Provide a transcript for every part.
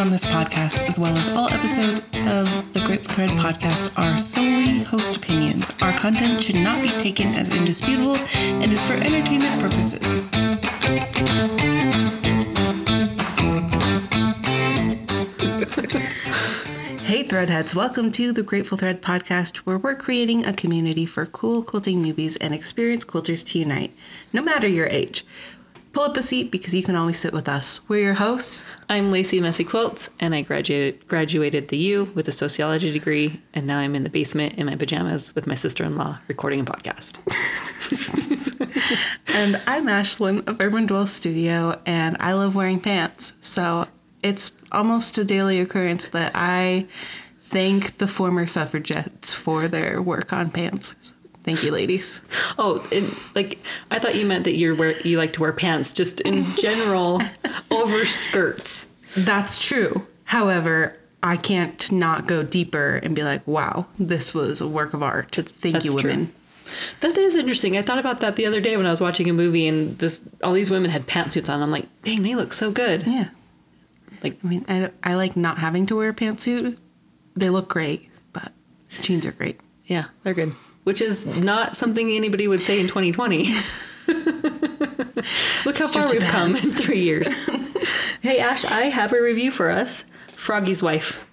on this podcast, as well as all episodes of the Grateful Thread podcast, are solely host opinions. Our content should not be taken as indisputable and is for entertainment purposes. Hey Threadheads, welcome to the Grateful Thread podcast, where we're creating a community for cool quilting newbies and experienced quilters to unite, no matter your age. Pull up a seat because you can always sit with us. We're your hosts. I'm Lacie Messy Quilts, and I graduated graduated the U with a sociology degree, and now I'm in the basement in my pajamas with my sister-in-law recording a podcast. and I'm Ashelyn of Urban Dwell Studio, and I love wearing pants. So it's almost a daily occurrence that I thank the former suffragettes for their work on pants. Thank you, ladies. Oh, and, like I thought you meant that you wear you like to wear pants, just in general over skirts. That's true. However, I can't not go deeper and be like, "Wow, this was a work of art." That's, Thank that's you, women. True. That is interesting. I thought about that the other day when I was watching a movie, and this all these women had pantsuits on. I'm like, dang, they look so good. Yeah. Like, I mean, I, I like not having to wear a pantsuit. They look great, but jeans are great. yeah, they're good. Which is not something anybody would say in 2020. Look how far we've come in three years. hey, Ash, I have a review for us. Froggy's wife.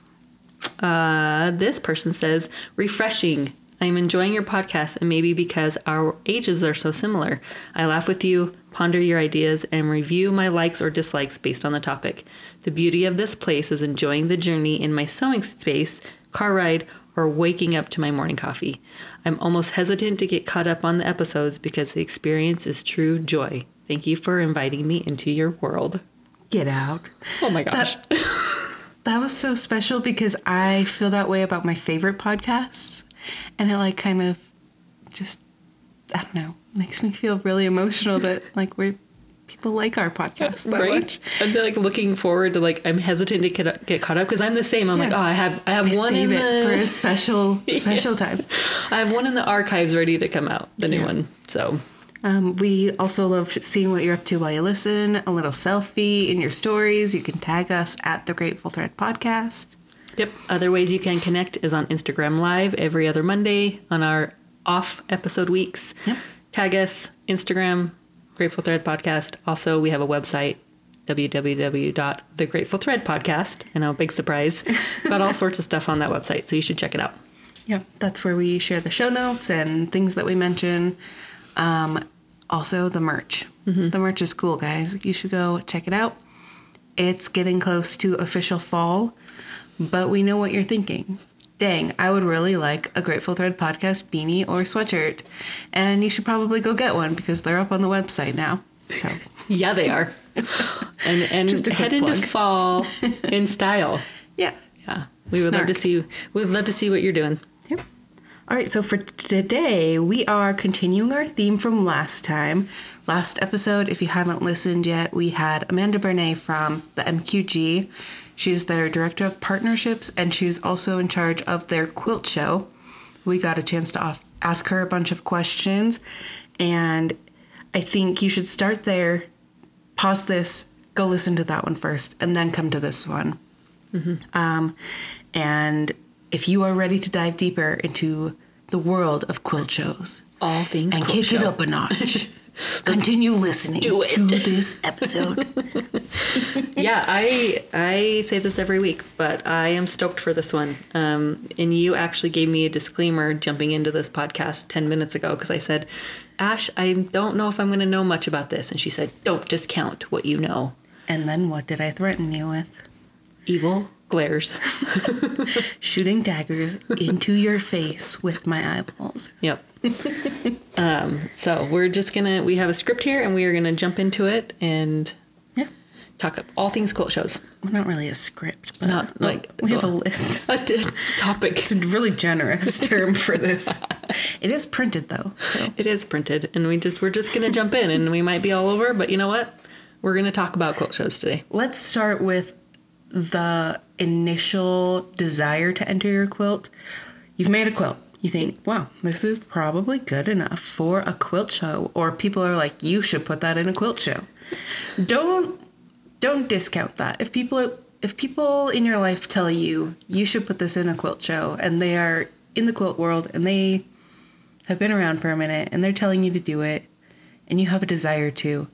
Uh, this person says, refreshing. I'm enjoying your podcast, and maybe because our ages are so similar. I laugh with you, ponder your ideas, and review my likes or dislikes based on the topic. The beauty of this place is enjoying the journey in my sewing space, car ride, or waking up to my morning coffee. I'm almost hesitant to get caught up on the episodes because the experience is true joy. Thank you for inviting me into your world. Get out. Oh my gosh. That was so special because I feel that way about my favorite podcasts. And it like kind of just I don't know, makes me feel really emotional that like we're people like our podcast that right? much. I'm like looking forward to like I'm hesitant to get, get caught up because I'm the same. I'm like, oh, I have I have I one in it for a the special special time. I have one in the archives ready to come out, the new Yeah. one. So Um, we also love seeing what you're up to while you listen. A little selfie in your stories. You can tag us at the Grateful Thread Podcast. Yep. Other ways you can connect is on Instagram Live every other Monday on our off episode weeks. Yep. Tag us, Instagram, Grateful Thread Podcast. Also, we have a website, www.thegratefulthreadpodcast. And a big surprise, got all sorts of stuff on that website, so you should check it out. Yeah, that's where we share the show notes and things that we mention. Um, also, the merch. The merch is cool, guys. You should go check it out. It's getting close to official fall, but we know what you're thinking. Dang, I would really like a Grateful Thread podcast beanie or sweatshirt. And you should probably go get one because they're up on the website now. So, Yeah, they are. and and Just head into fall in style. yeah. Yeah. We would love to see we would love to see what you're doing. Yep. All right, so for today, we are continuing our theme from last time. Last episode, if you haven't listened yet, we had Amanda Bernay from the MQG. She's their director of partnerships, and she's also in charge of their quilt show. We got a chance to off- ask her a bunch of questions, and I think you should start there, pause this, go listen to that one first, and then come to this one. Um, and if you are ready to dive deeper into the world of quilt shows All things and kick it up a notch, continue listening do to this episode. yeah, I I say this every week, but I am stoked for this one. Um, and you actually gave me a disclaimer jumping into this podcast ten minutes ago because I said, "Ash, I don't know if I'm going to know much about this," and she said, "Don't discount what you know." and then what did I threaten you with? Evil glares. Shooting daggers into your face with my eyeballs. yep. um, so we're just gonna we have a script here, and we are gonna jump into it and Yeah. talk up all things quilt shows. Well, not really a script, but Not like- we have a list. A d- topic. It's a really generous term for this. It is printed though, so It is printed, and we just we're just gonna jump in, and we might be all over, but you know what? We're gonna talk about quilt shows today. let's start with the initial desire to enter your quilt. You've made a quilt. You think, wow, this is probably good enough for a quilt show, or people are like, you should put that in a quilt show. Don't don't discount that. If people if people in your life tell you you should put this in a quilt show and they are in the quilt world and they have been around for a minute and they're telling you to do it and you have a desire to,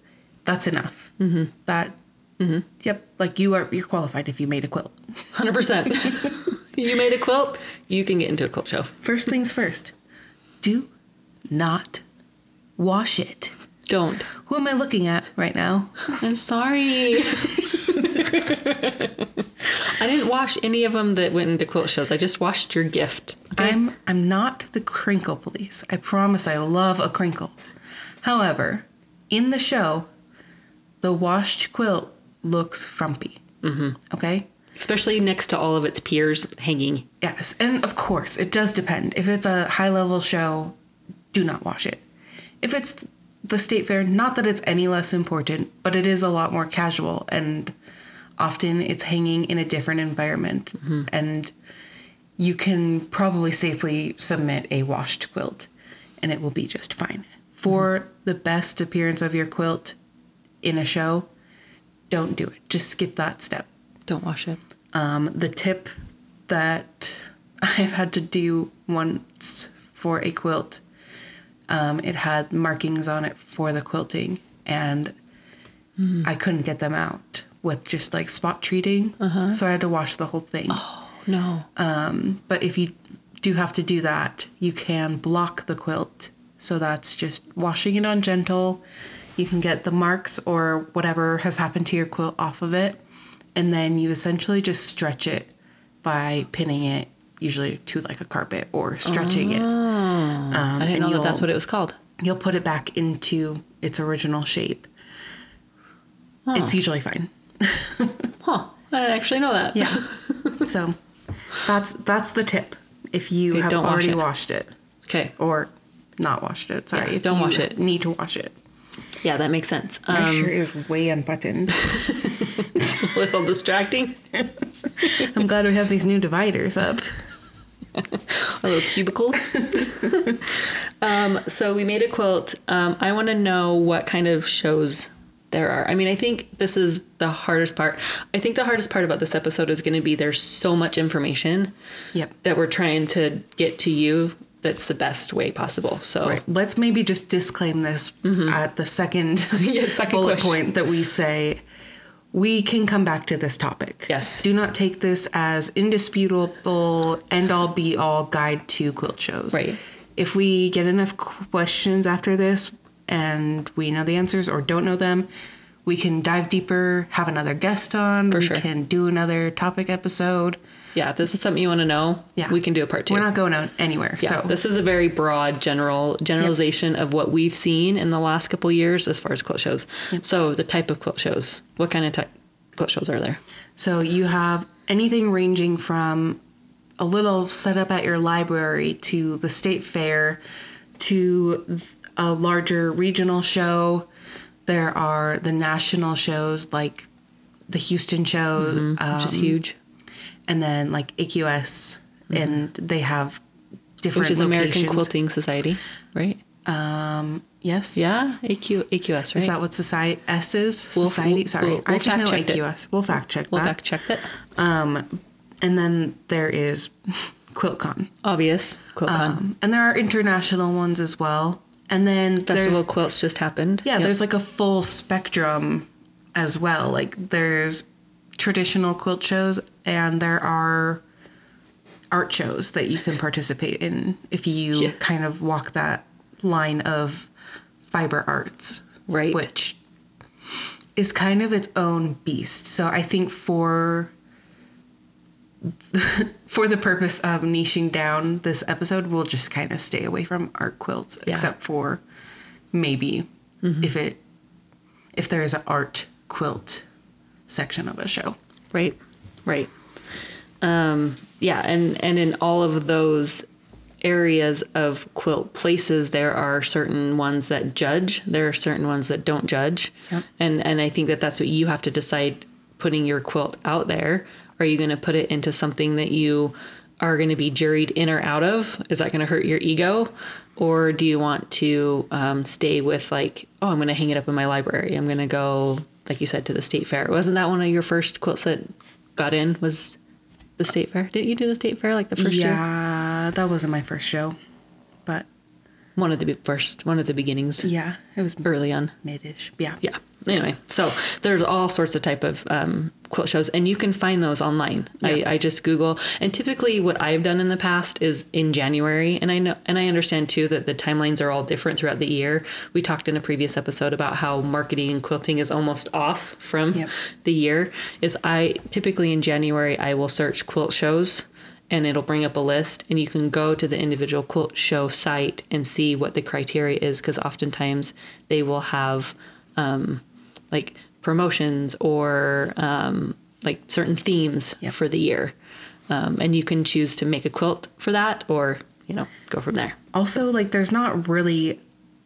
that's enough. Mm-hmm. That, yep, like you are, you're qualified if you made a quilt. 100%. you made a quilt, you can get into a quilt show. First things first, do not wash it. Don't. Who am I looking at right now? I'm sorry. I didn't wash any of them that went into quilt shows. I just washed your gift. I'm I'm not the crinkle police. I promise I love a crinkle. However, in the show, the washed quilt looks frumpy. Mm-hmm. Okay? Especially next to all of its peers hanging. Yes. And of course, it does depend. If it's a high level show, do not wash it. If it's the state fair, not that it's any less important, but it is a lot more casual and often it's hanging in a different environment mm-hmm. and you can probably safely submit a washed quilt and it will be just fine. For mm-hmm. the best appearance of your quilt in a show, don't do it. Just skip that step. Don't wash it. Um, the tip that I've had to do once for a quilt, um, it had markings on it for the quilting, and I couldn't get them out with just like spot treating. So I had to wash the whole thing. Oh, No. But if you do have to do that, you can block the quilt. So that's just washing it on gentle. You can get the marks or whatever has happened to your quilt off of it. And then you essentially just stretch it by pinning it, usually to like a carpet or stretching it. Um, I didn't know that that's what it was called. You'll put it back into its original shape. It's usually fine. Huh. I didn't actually know that. Yeah. so that's that's the tip. If you Okay, have don't wash already it. washed it. Okay. or not washed it. Sorry, Yeah, don't wash it. Need to wash it. Yeah, that makes sense. My Um, shirt is way unbuttoned. It's a little distracting. I'm glad we have these new dividers up. Our little cubicles. um, so we made a quilt. Um, I want to know what kind of shows there are. I mean, I think this is the hardest part. I think the hardest part about this episode is going to be there's so much information Yep. that we're trying to get to you that's the best way possible. So Right. Let's maybe just disclaim this at the second, Mm-hmm. Yeah, second bullet question. point that we say we can come back to this topic. Yes. Do not take this as indisputable end all be all guide to quilt shows. Right. If we get enough questions after this and we know the answers or don't know them, we can dive deeper, have another guest on. we sure. can do another topic episode. Yeah, if this is something you want to know, Yeah. we can do a part two. We're not going out anywhere. Yeah, so this is a very broad general generalization of what we've seen in the last couple years as far as quilt shows. So the type of quilt shows. What kind of type quilt shows are there? So you have anything ranging from a little setup at your library to the state fair to a larger regional show. There are the national shows like the Houston show, Which is um, huge. And then like AQS, mm-hmm. and they have different Which is American. Quilting Society, right? Um, yes. Yeah, AQ AQS, right? Is that what society S is? We'll- society. we'll- Sorry, we'll- I just know check it. AQS. We'll fact check that. we'll that. fact check that. Um, and then there is QuiltCon. Obvious QuiltCon Um, and there are international ones as well. And then Festival Quilts just happened. yeah, Yep. there's like a full spectrum as well. Like there's traditional quilt shows and there are art shows that you can participate in if you Yeah. kind of walk that line of fiber arts. Right. Which is kind of its own beast. So I think for for the purpose of niching down this episode, we'll just kind of stay away from art quilts, Yeah. except for maybe mm-hmm. if it if there is an art quilt section of a show. Right, right. Um, yeah, and and in all of those areas of quilt places, there are certain ones that judge. There are certain ones that don't judge, Yep. and and I think that that's what you have to decide. Putting your quilt out there, are you going to put it into something that you are going to be juried in or out of? Is that going to hurt your ego? Or do you want to um, stay with like, oh, I'm going to hang it up in my library. I'm going to go, like you said, to the state fair. Wasn't that one of your first quilts that got in was the state fair. Didn't you do the state fair like the first year? yeah, that wasn't my first show, but One of the first, one of the beginnings, yeah, it was early on. mid-ish. Yeah. Yeah. Anyway, so there's all sorts of type of um, quilt shows, and you can find those online. Yeah. I, I just Google, and typically what I've done in the past is in January, and I know, and I understand too that the timelines are all different throughout the year. We talked in a previous episode about how marketing and quilting is almost off from Yep. the year. Is I typically in January I will search quilt shows. And it'll bring up a list, and you can go to the individual quilt show site and see what the criteria is. Because oftentimes they will have um, like promotions or um, like certain themes Yep. for the year. Um, and you can choose to make a quilt for that or, you know, go from there. Also, like, there's not really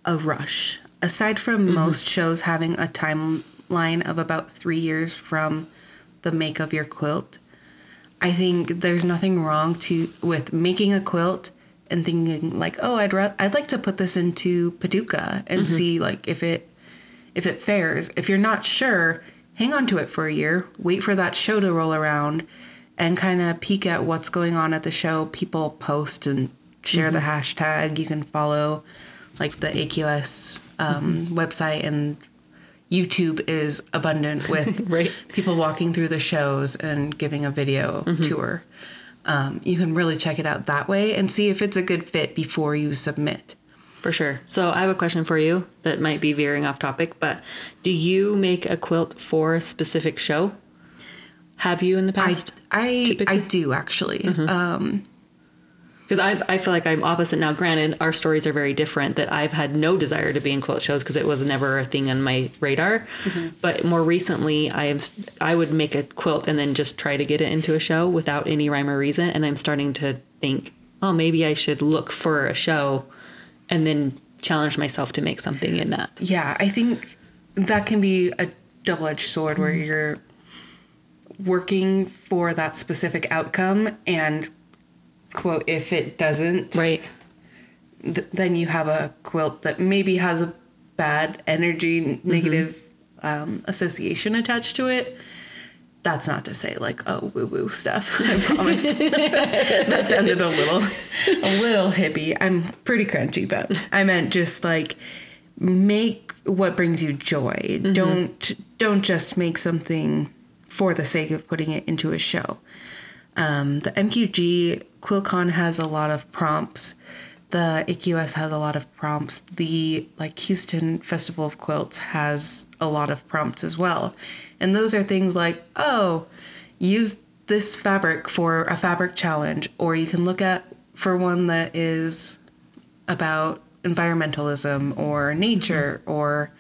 a rush. Aside from most shows having a timeline of about three years from the make of your quilt, I think there's nothing wrong to with making a quilt and thinking like, oh, I'd ra- I'd like to put this into Paducah and see like if it if it fares. If you're not sure, hang on to it for a year, wait for that show to roll around, and kind of peek at what's going on at the show. People post and share the hashtag. You can follow like the AQS um, website and YouTube is abundant with Right. people walking through the shows and giving a video tour. Um, you can really check it out that way and see if it's a good fit before you submit. For sure. So I have a question for you that might be veering off topic, but do you make a quilt for a specific show? Have you in the past? I I typically? do actually. Um, Because I, I feel like I'm opposite now. Granted, our stories are very different. That I've had no desire to be in quilt shows because it was never a thing on my radar. But more recently, I've I would make a quilt and then just try to get it into a show without any rhyme or reason. And I'm starting to think, oh, maybe I should look for a show, and then challenge myself to make something in that. yeah, I think that can be a double-edged sword where you're working for that specific outcome and quote if it doesn't Right. th- then you have a quilt that maybe has a bad energy negative um, association attached to it that's not to say like oh woo woo stuff i promise that sounded a little a little hippie i'm pretty crunchy but i meant just like make what brings you joy don't don't just make something for the sake of putting it into a show um, the MQG QuiltCon has a lot of prompts. The AQS has a lot of prompts. The like Houston Festival of Quilts has a lot of prompts as well. And those are things like, oh, use this fabric for a fabric challenge, or you can look at for one that is about environmentalism or nature mm-hmm. or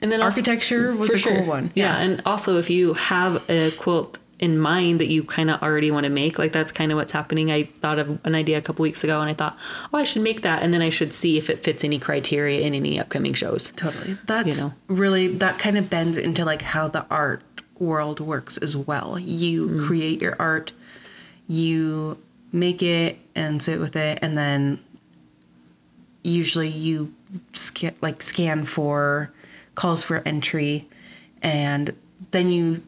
And then also- Architecture was for a cool one. Yeah. Yeah. and also if you have a quilt in mind that you kind of already want to make, like that's kind of what's happening. I thought of an idea a couple weeks ago, and I thought, oh, I should make that, and then I should see if it fits any criteria in any upcoming shows. Totally. That's know? really that kind of bends into like how the art world works as well. You mm-hmm. create your art, you make it and sit with it, and then usually you scan, like scan for calls for entry, and then you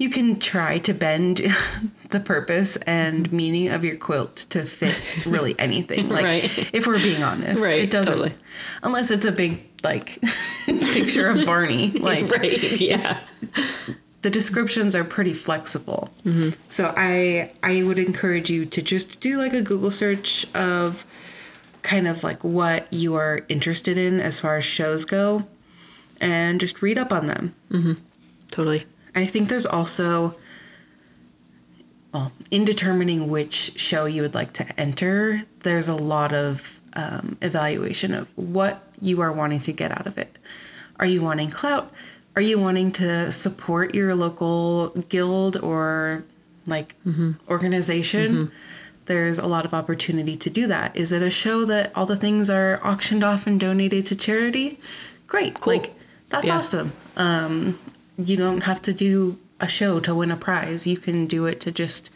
you can try to bend the purpose and meaning of your quilt to fit really anything. Like Right. if we're being honest, Right, it doesn't totally. unless it's a big like picture of Barney. Like right? Yeah. the descriptions are pretty flexible. Mm-hmm. So I I would encourage you to just do like a Google search of kind of like what you are interested in as far as shows go, and just read up on them. Mm-hmm. Totally. I think there's also, well, in determining which show you would like to enter, there's a lot of um, evaluation of what you are wanting to get out of it. Are you wanting clout? Are you wanting to support your local guild or like organization? There's a lot of opportunity to do that. Is it a show that all the things are auctioned off and donated to charity? Great. Cool. Like, that's Yeah. awesome. Um, you don't have to do a show to win a prize. You can do it to just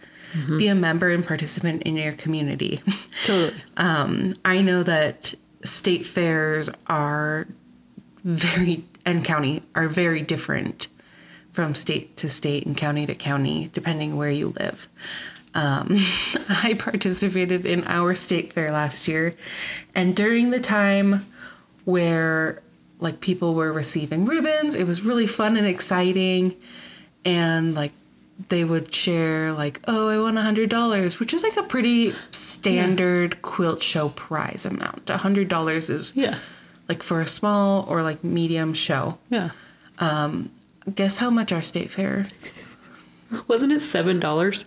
be a member and participant in your community. Totally. Um, I know that state fairs are very and county are very different from state to state and county to county, depending where you live. Um, I participated in our state fair last year, and during the time where like people were receiving ribbons, it was really fun and exciting, and like they would share like, oh, I won a hundred dollars, which is like a pretty standard quilt show prize amount. A hundred dollars is Yeah. like for a small or like medium show. Yeah. Um Guess how much our state fair? Wasn't it seven dollars?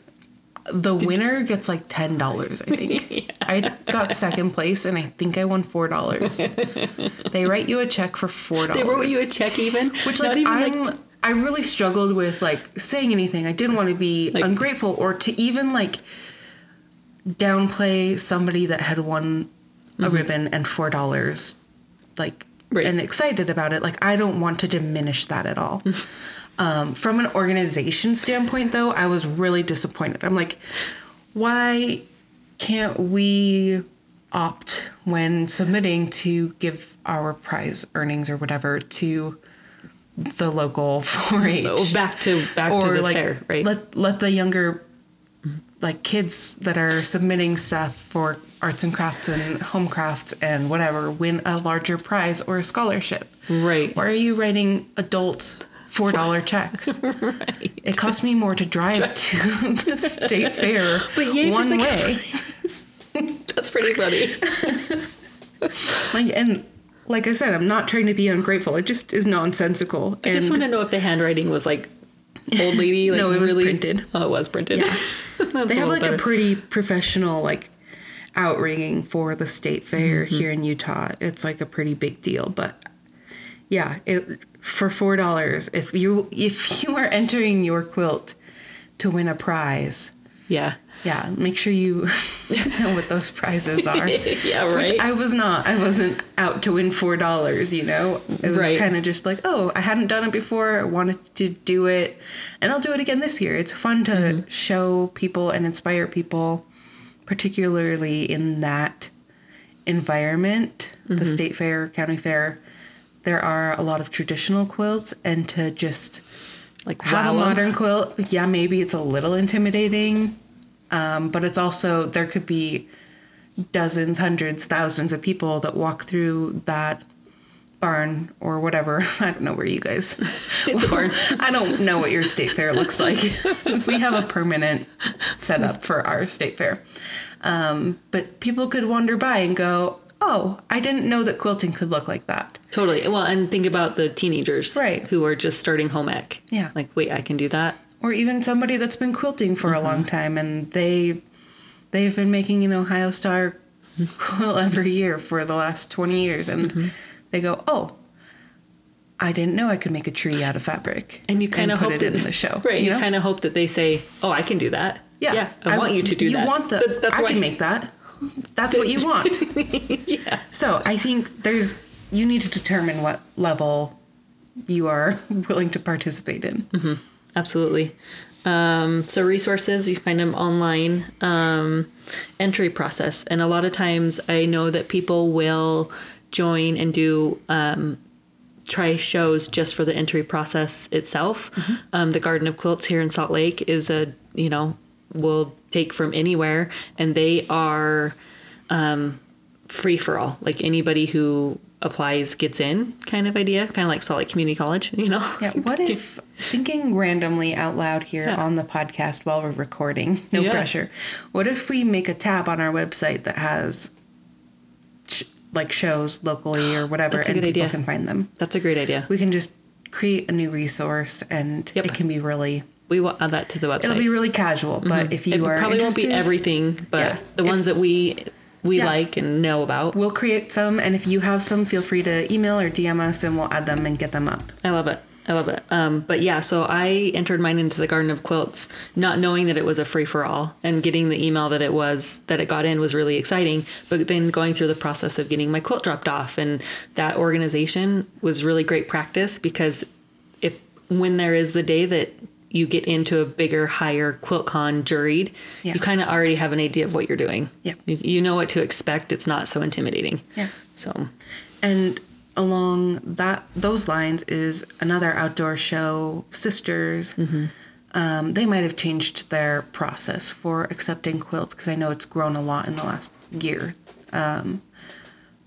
The winner gets like ten dollars, I think. I got second place and I think I won four dollars. they write you a check for four dollars. They wrote you a check even, which not like even I'm like I really struggled with like saying anything. I didn't want to be Like- ungrateful or to even like downplay somebody that had won a ribbon and four dollars like Mm-hmm. Right. and excited about it. Like I don't want to diminish that at all. um, from an organization standpoint though, I was really disappointed. I'm like, why can't we opt when submitting to give our prize earnings or whatever to the local 4-H oh, back to back to the like fair, right? let let the younger like kids that are submitting stuff for arts and crafts and home crafts and whatever win a larger prize or a scholarship. right. Why are you writing adult four dollar checks? right. It cost me more to drive to the state fair But yay one way. That's pretty funny. Like and like I said, I'm not trying to be ungrateful. It just is nonsensical. I just want to know if the handwriting was like old lady. Like No, it was really, printed. Oh, it was printed. That's they have like a pretty professional like outringing for the state fair Mm-hmm. here in Utah. It's like a pretty big deal, but yeah, it for four dollars if you if you are entering your quilt to win a prize, yeah. yeah, make sure you know what those prizes are. yeah. Which Right. I was not. I wasn't out to win four dollars. You know, it was Right. kind of just like, oh, I hadn't done it before. I wanted to do it, and I'll do it again this year. It's fun to Mm-hmm. show people and inspire people, particularly in that environment, Mm-hmm. the state fair, county fair. There are a lot of traditional quilts, and to just like have wow. a modern quilt, yeah, maybe it's a little intimidating, um, but it's also there could be dozens, hundreds, thousands of people that walk through that barn or whatever. I don't know where you guys. It's a barn. I don't know what your state fair looks like. we have a permanent setup for our state fair, um, but people could wander by and go, "Oh, I didn't know that quilting could look like that." Totally. Well, and think about the teenagers, Right. Who are just starting home ec. Yeah. Like, wait, I can do that. or even somebody that's been quilting for a long mm-hmm. time and they they've been making an Ohio Star quilt every year for the last 20 years and mm-hmm. they go, "Oh, I didn't know I could make a tree out of fabric." And you kind of hope it that in the show. right? You, know? kind of hope that they say, "Oh, I can do that." yeah. Yeah I, want you to do you that. You want the That- that's I why. can make that. That's what you want. yeah. so, I think there's you need to determine what level you are willing to participate in. Absolutely. Um, so resources, you find them online. Um, entry process, and a lot of times I know that people will join and do um, try shows just for the entry process itself. Um, the Garden of Quilts here in Salt Lake is a you know will take from anywhere, and they are um, free for all. Like anybody who applies gets in, kind of idea, kind of like Salt Lake Community College. You know. Yeah, what if thinking randomly out loud here Yeah. on the podcast while we're recording, no Yeah. pressure. What if we make a tab on our website that has sh- like shows locally or whatever That's a and people idea. can find them? That's a great idea. We can just create a new resource and Yep. it can be really We will add that to the website. it'll be really casual, but if you Mm-hmm. it are probably won't be everything, but Yeah. the If- ones that we we Yeah. like and know about. we'll create some and if you have some, feel free to email or DM us and we'll add them and get them up. I love it. I love it. Um, but yeah, so I entered mine into the Garden of Quilts, not knowing that it was a free for all, and getting the email that it was that it got in was really exciting. But then going through the process of getting my quilt dropped off, and that organization was really great practice because if when there is the day that you get into a bigger, higher QuiltCon juried, Yeah. you kind of already have an idea of what you're doing. Yeah. You, you know what to expect. It's not so intimidating. Yeah. So And along that those lines is another outdoor show, Sisters. Um, they might have changed their process for accepting quilts because I know it's grown a lot in the last year. Um,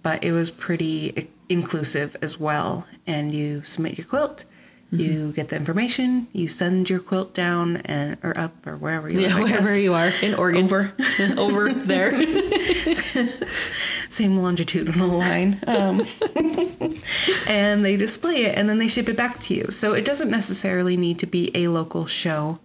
but it was pretty inclusive as well. And you submit your quilt, you get the information, you send your quilt down and or up or wherever you Yeah, live, wherever you are in Oregon. Over. over there. same longitudinal line. Um, and they display it and then they ship it back to you. So it doesn't necessarily need to be a local show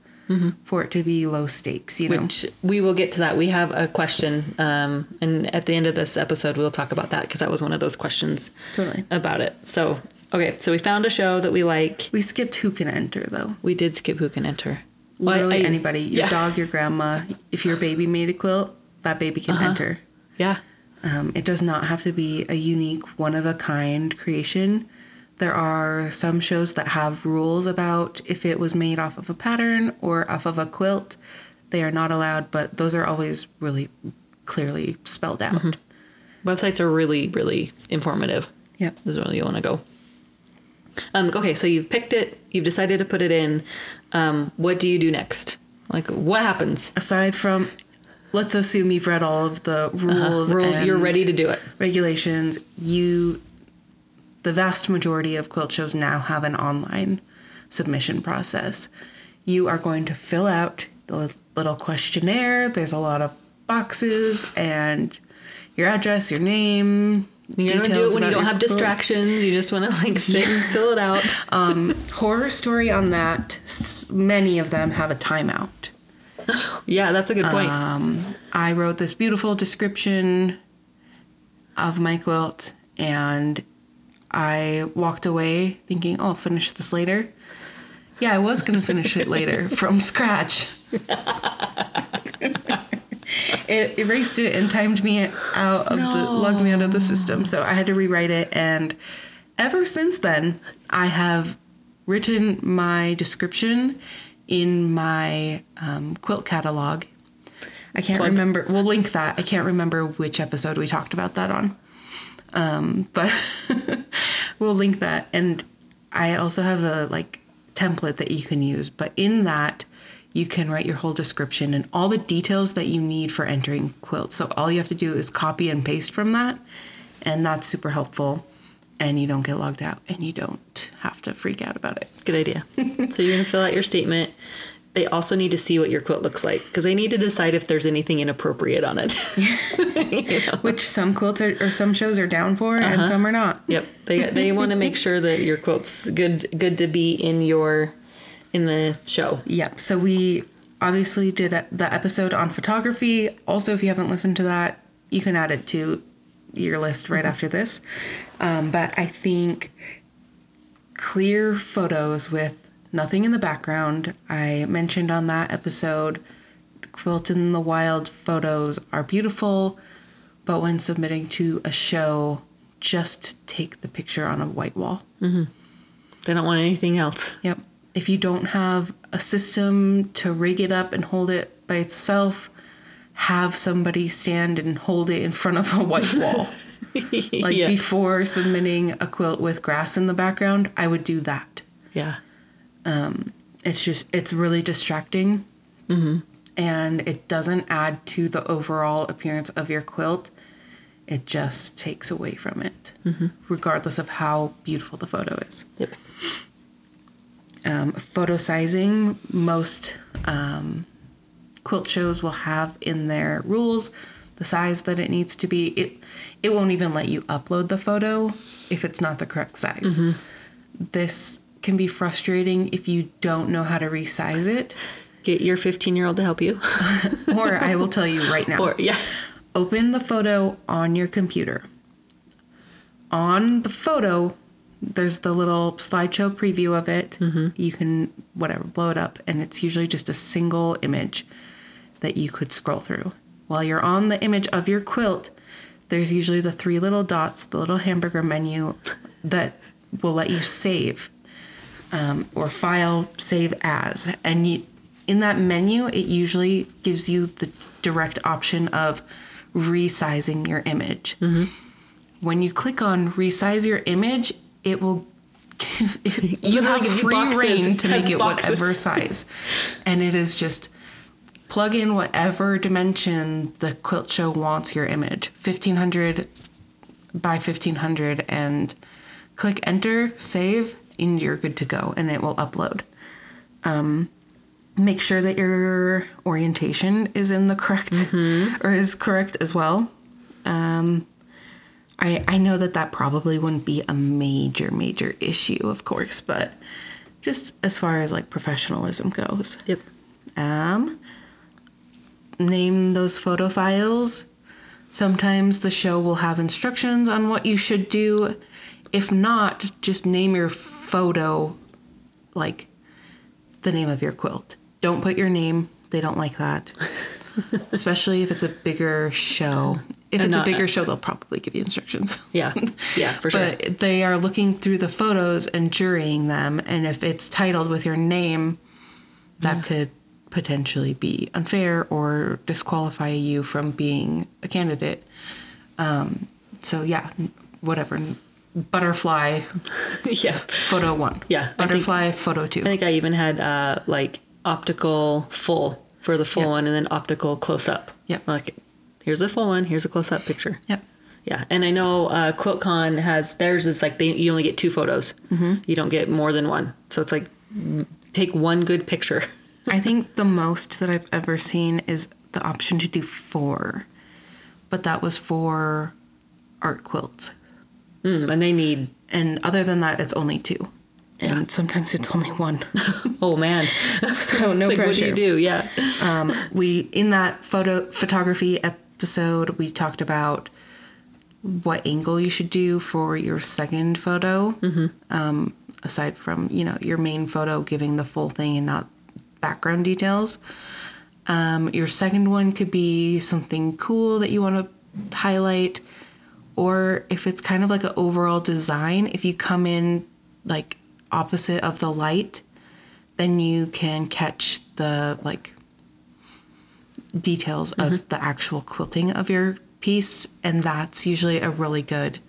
for it to be low stakes, you know. Which we will get to that. We have a question, um, and at the end of this episode, we'll talk about that because that was one of those questions Totally. about it. So, okay, so we found a show that we like. We skipped who can enter though. We did skip who can enter. Well, Literally I- anybody. Your yeah. dog, your grandma. If your baby made a quilt, that baby can Uh-huh. enter. Yeah, Um, it does not have to be a unique, one of a kind creation. There are some shows that have rules about if it was made off of a pattern or off of a quilt. They are not allowed, but those are always really clearly spelled out. Mm-hmm. websites are really, really informative. Yep. This is where you want to go. Um, okay, so you've picked it. You've decided to put it in. Um, what do you do next? Like, what happens? Aside from, let's assume you've read all of the rules. Uh-huh. Rules. You're ready to do it. regulations. You, the vast majority of quilt shows now have an online submission process. You are going to fill out the little questionnaire. There's a lot of boxes and your address, your name. You don't do it when you don't have distractions. You just want to like sit and fill it out. um, Horror story on that. Many of them have a timeout. Yeah, that's a good point. Um, I wrote this beautiful description of my quilt and I walked away thinking, oh, I'll finish this later. Yeah, I was going to finish it later from scratch. it erased it and timed me out of the, logged me out of the system. So I had to rewrite it. And ever since then, I have written my description in my um, quilt catalog. I can't Plug. remember. We'll link that. I can't remember which episode we talked about that on. Um, but we'll link that. And I also have a like template that you can use. But in that, you can write your whole description and all the details that you need for entering quilts. So all you have to do is copy and paste from that. And that's super helpful. And you don't get logged out and you don't have to freak out about it. Good idea. so you're gonna fill out your statement. They also need to see what your quilt looks like because they need to decide if there's anything inappropriate on it. You know? Which some quilts are, or some shows are down for and uh-huh. some are not. Yep. They they want to make sure that your quilt's good good to be in your in the show. Yep. So we obviously did a- the episode on photography. Also, if you haven't listened to that, you can add it to your list right after this. Um, but I think clear photos with nothing in the background. I mentioned on that episode, quilt in the wild photos are beautiful, but when submitting to a show, just take the picture on a white wall. Mm-hmm. They don't want anything else. Yep. If you don't have a system to rig it up and hold it by itself, have somebody stand and hold it in front of a white wall. like yeah. before submitting a quilt with grass in the background, I would do that. yeah. Um, It's just, it's really distracting. Mm-hmm. And it doesn't add to the overall appearance of your quilt. It just takes away from it, regardless of how beautiful the photo is. Yep. Um, photo sizing. Most um, quilt shows will have in their rules the size that it needs to be. It it won't even let you upload the photo if it's not the correct size. This can be frustrating if you don't know how to resize it. Get your 15 year old to help you. Or I will tell you right now. or yeah. open the photo on your computer. On the photo, there's the little slideshow preview of it. You can, whatever, blow it up, and it's usually just a single image that you could scroll through. While you're on the image of your quilt, there's usually the three little dots, the little hamburger menu that will let you save um, or file save as. And you, in that menu, it usually gives you the direct option of resizing your image. when you click on resize your image, it will give, you have gives free boxes. reign to make it boxes. whatever size. And it is just plug in whatever dimension the quilt show wants your image 1500 by 1500 and click enter, save, and you're good to go and it will upload. Um, make sure that your orientation is in the correct or is correct as well. Um, I, I know that that probably wouldn't be a major, major issue, of course, but just as far as like professionalism goes. Yep. Um, name those photo files. Sometimes the show will have instructions on what you should do. If not, just name your photo like the name of your quilt. Don't put your name. They don't like that. Especially if it's a bigger show. If And it's a bigger show, they'll probably give you instructions. Yeah. Yeah, for sure. But they are looking through the photos and jurying them, and if it's titled with your name, that could potentially be unfair or disqualify you from being a candidate. Um, so yeah, whatever. Butterfly yeah. photo one. Yeah, I think- Butterfly photo two. I think I even had uh, like optical full for the full Yep. one and then optical close up. Yep. Like here's a full one, here's a close up picture. Yep. Yeah, and I know uh, QuiltCon has theirs is like they you only get two photos. Mm-hmm. You don't get more than one. So it's like take one good picture. I think the most that I've ever seen is the option to do four, but that was for art quilts. Mm, and they need And other than that, it's only two. And sometimes it's only one. oh man, so no like what do you do? Yeah, Um, we in that photo photography episode, we talked about what angle you should do for your second photo. Um, aside from you know your main photo giving the full thing and not background details. Um, your second one could be something cool that you want to highlight, or if it's kind of like an overall design, if you come in like opposite of the light, then you can catch the like details of the actual quilting of your piece, and that's usually a really good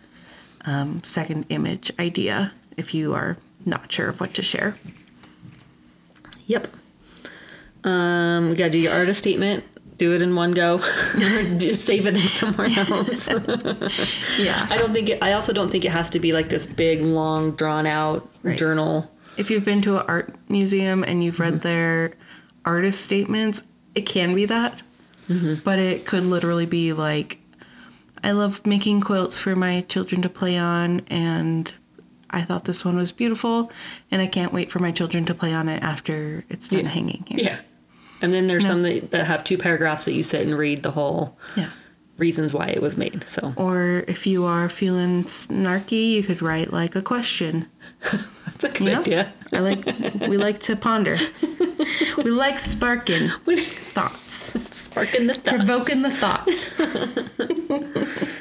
um, second image idea if you are not sure of what to share. yep. Um, we gotta do your artist statement. Do it in one go, or just save it in somewhere else. Yeah. I don't think it. I also don't think it has to be like this big, long, drawn out Right. journal. If you've been to an art museum and you've read their artist statements, it can be that. Mm-hmm. But it could literally be like, I love making quilts for my children to play on, and I thought this one was beautiful, and I can't wait for my children to play on it after it's done hanging here. Yeah. And then there's some that, that have two paragraphs that you sit and read the whole Yeah. Reasons why it was made. So Or if you are feeling snarky, you could write like a question. that's a good You know? idea. I like we like to ponder. We like sparking thoughts. Sparking the thoughts. Provoking the thoughts.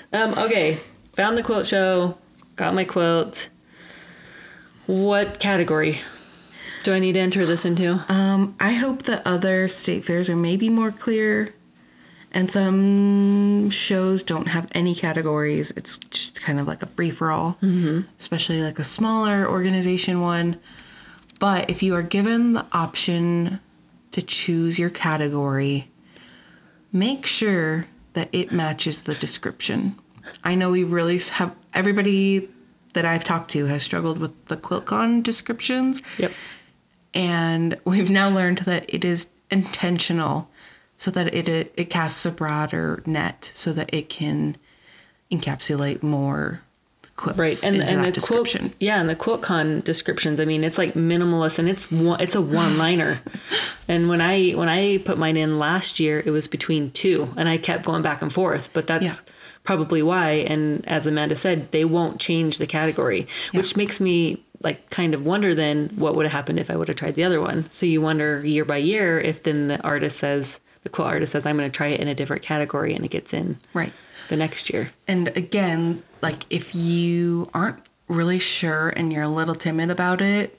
Um, okay. Found the quilt show. Got my quilt. What category do I need to enter this into? Um, I hope that other state fairs are maybe more clear. And some shows don't have any categories. It's just kind of like a free for all, mm-hmm. especially like a smaller organization one. But if you are given the option to choose your category, make sure that it matches the description. I know we really have everybody that I've talked to has struggled with the QuiltCon descriptions Yep. and we've now learned that it is intentional so that it it casts a broader net so that it can encapsulate more quilts Right. And and the description. yeah, and the QuiltCon descriptions, I mean, it's like minimalist and it's one it's a one liner. and when I when I put mine in last year, it was between two and I kept going back and forth. But that's Yeah. probably why. And as Amanda said, they won't change the category, which makes me like kind of wonder then what would have happened if I would have tried the other one. So you wonder year by year if then the artist says the quilt artist says I'm going to try it in a different category and it gets in Right. the next year. And again, like if you aren't really sure and you're a little timid about it,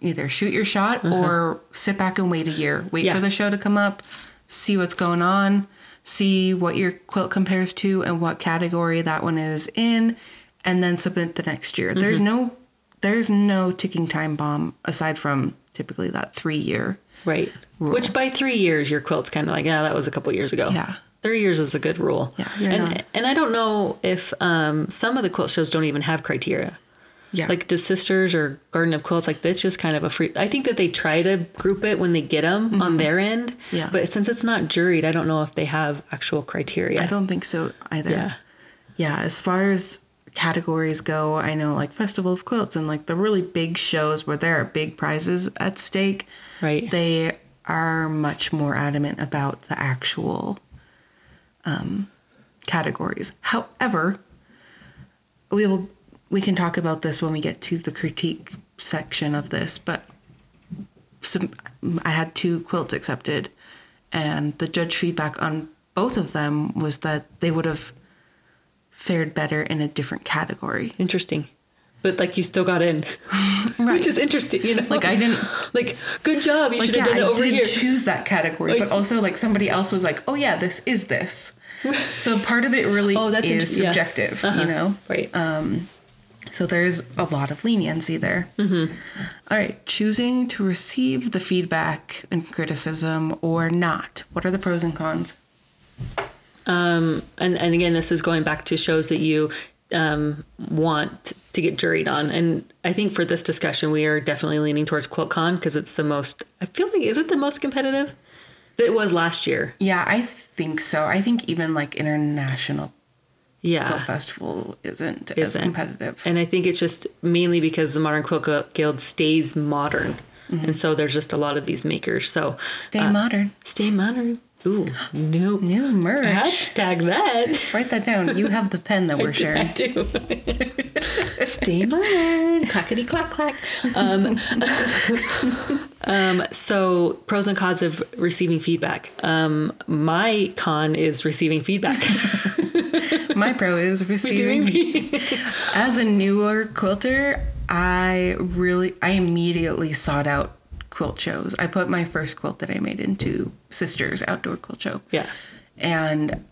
either shoot your shot or sit back and wait a year. Wait Uh-huh. Yeah. for the show to come up, see what's going on, see what your quilt compares to and what category that one is in, and then submit the next year. There's no there's no ticking time bomb aside from typically that three year. Right. Which by three years, your quilt's kind of like, yeah, that was a couple years ago. Yeah. Three years is a good rule. Yeah, and not- and I don't know if um, some of the quilt shows don't even have criteria. Yeah. Like the sisters or Garden of Quilts, like that's just kind of a free. I think that they try to group it when they get them on their end. Mm-hmm. Yeah. But since it's not juried, I don't know if they have actual criteria. I don't think so either. Yeah. Yeah, as far as categories go, I know like Festival of Quilts and like the really big shows where there are big prizes at stake. Right. They are much more adamant about the actual um, categories. However, we will we can talk about this when we get to the critique section of this, but some I had two quilts accepted and the judge feedback on both of them was that they would have fared better in a different category. Interesting. But like you still got in, Right. which is interesting. You know, Like, I didn't- like good job. You Like should yeah, have done it I over did here. choose that category, Like- but also like somebody else was like, "Oh yeah, this is this." So part of it really Oh, that's is inter- yeah. subjective, Uh-huh. you know. Right. Um, So there's a lot of leniency there. Mm-hmm. right, choosing to receive the feedback and criticism or not. What are the pros and cons? Um, and and again, this is going back to shows that you um, want to get juried on. And I think for this discussion, we are definitely leaning towards QuiltCon because it's the most. I feel like is it the most competitive? It was last year. Yeah, I think so. I think even like international Yeah. quilt festival isn't, as Isn't. competitive. And I think it's just mainly because the Modern Quilt Guild stays modern. And so there's just a lot of these makers. So Stay uh, modern. Stay modern. Ooh, new. New merch. Hashtag that. Write that down. You have the pen that we're I sharing. do. Stay modern. Clackety clack clack. Um, um, so pros and cons of receiving feedback. Um, my con is receiving feedback. My pro is receiving. feedback. As a newer quilter, I really, I immediately sought out quilt shows. I put my first quilt that I made into Sisters Outdoor Quilt Show. yeah. And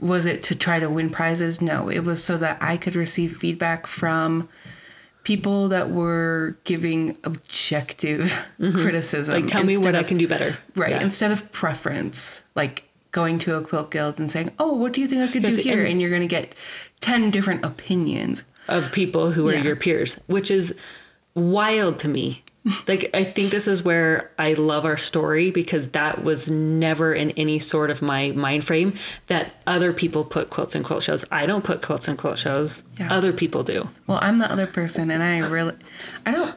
was it to try to win prizes? No, it was so that I could receive feedback from people that were giving objective criticism. Mm-hmm. Like, tell me what I can do better. Right. Yeah. Instead of preference, like going to a quilt guild and saying, "Oh, what do you think I could do Yes, here?" and- and you're going to get 10 different opinions. of people who are Yeah. your peers, which is wild to me. like I think this is where I love our story because that was never in any sort of my mind frame that other people put quilts in quilt shows. I don't put quilts in quilt shows. Yeah. Other people do. Well, I'm the other person and I really I don't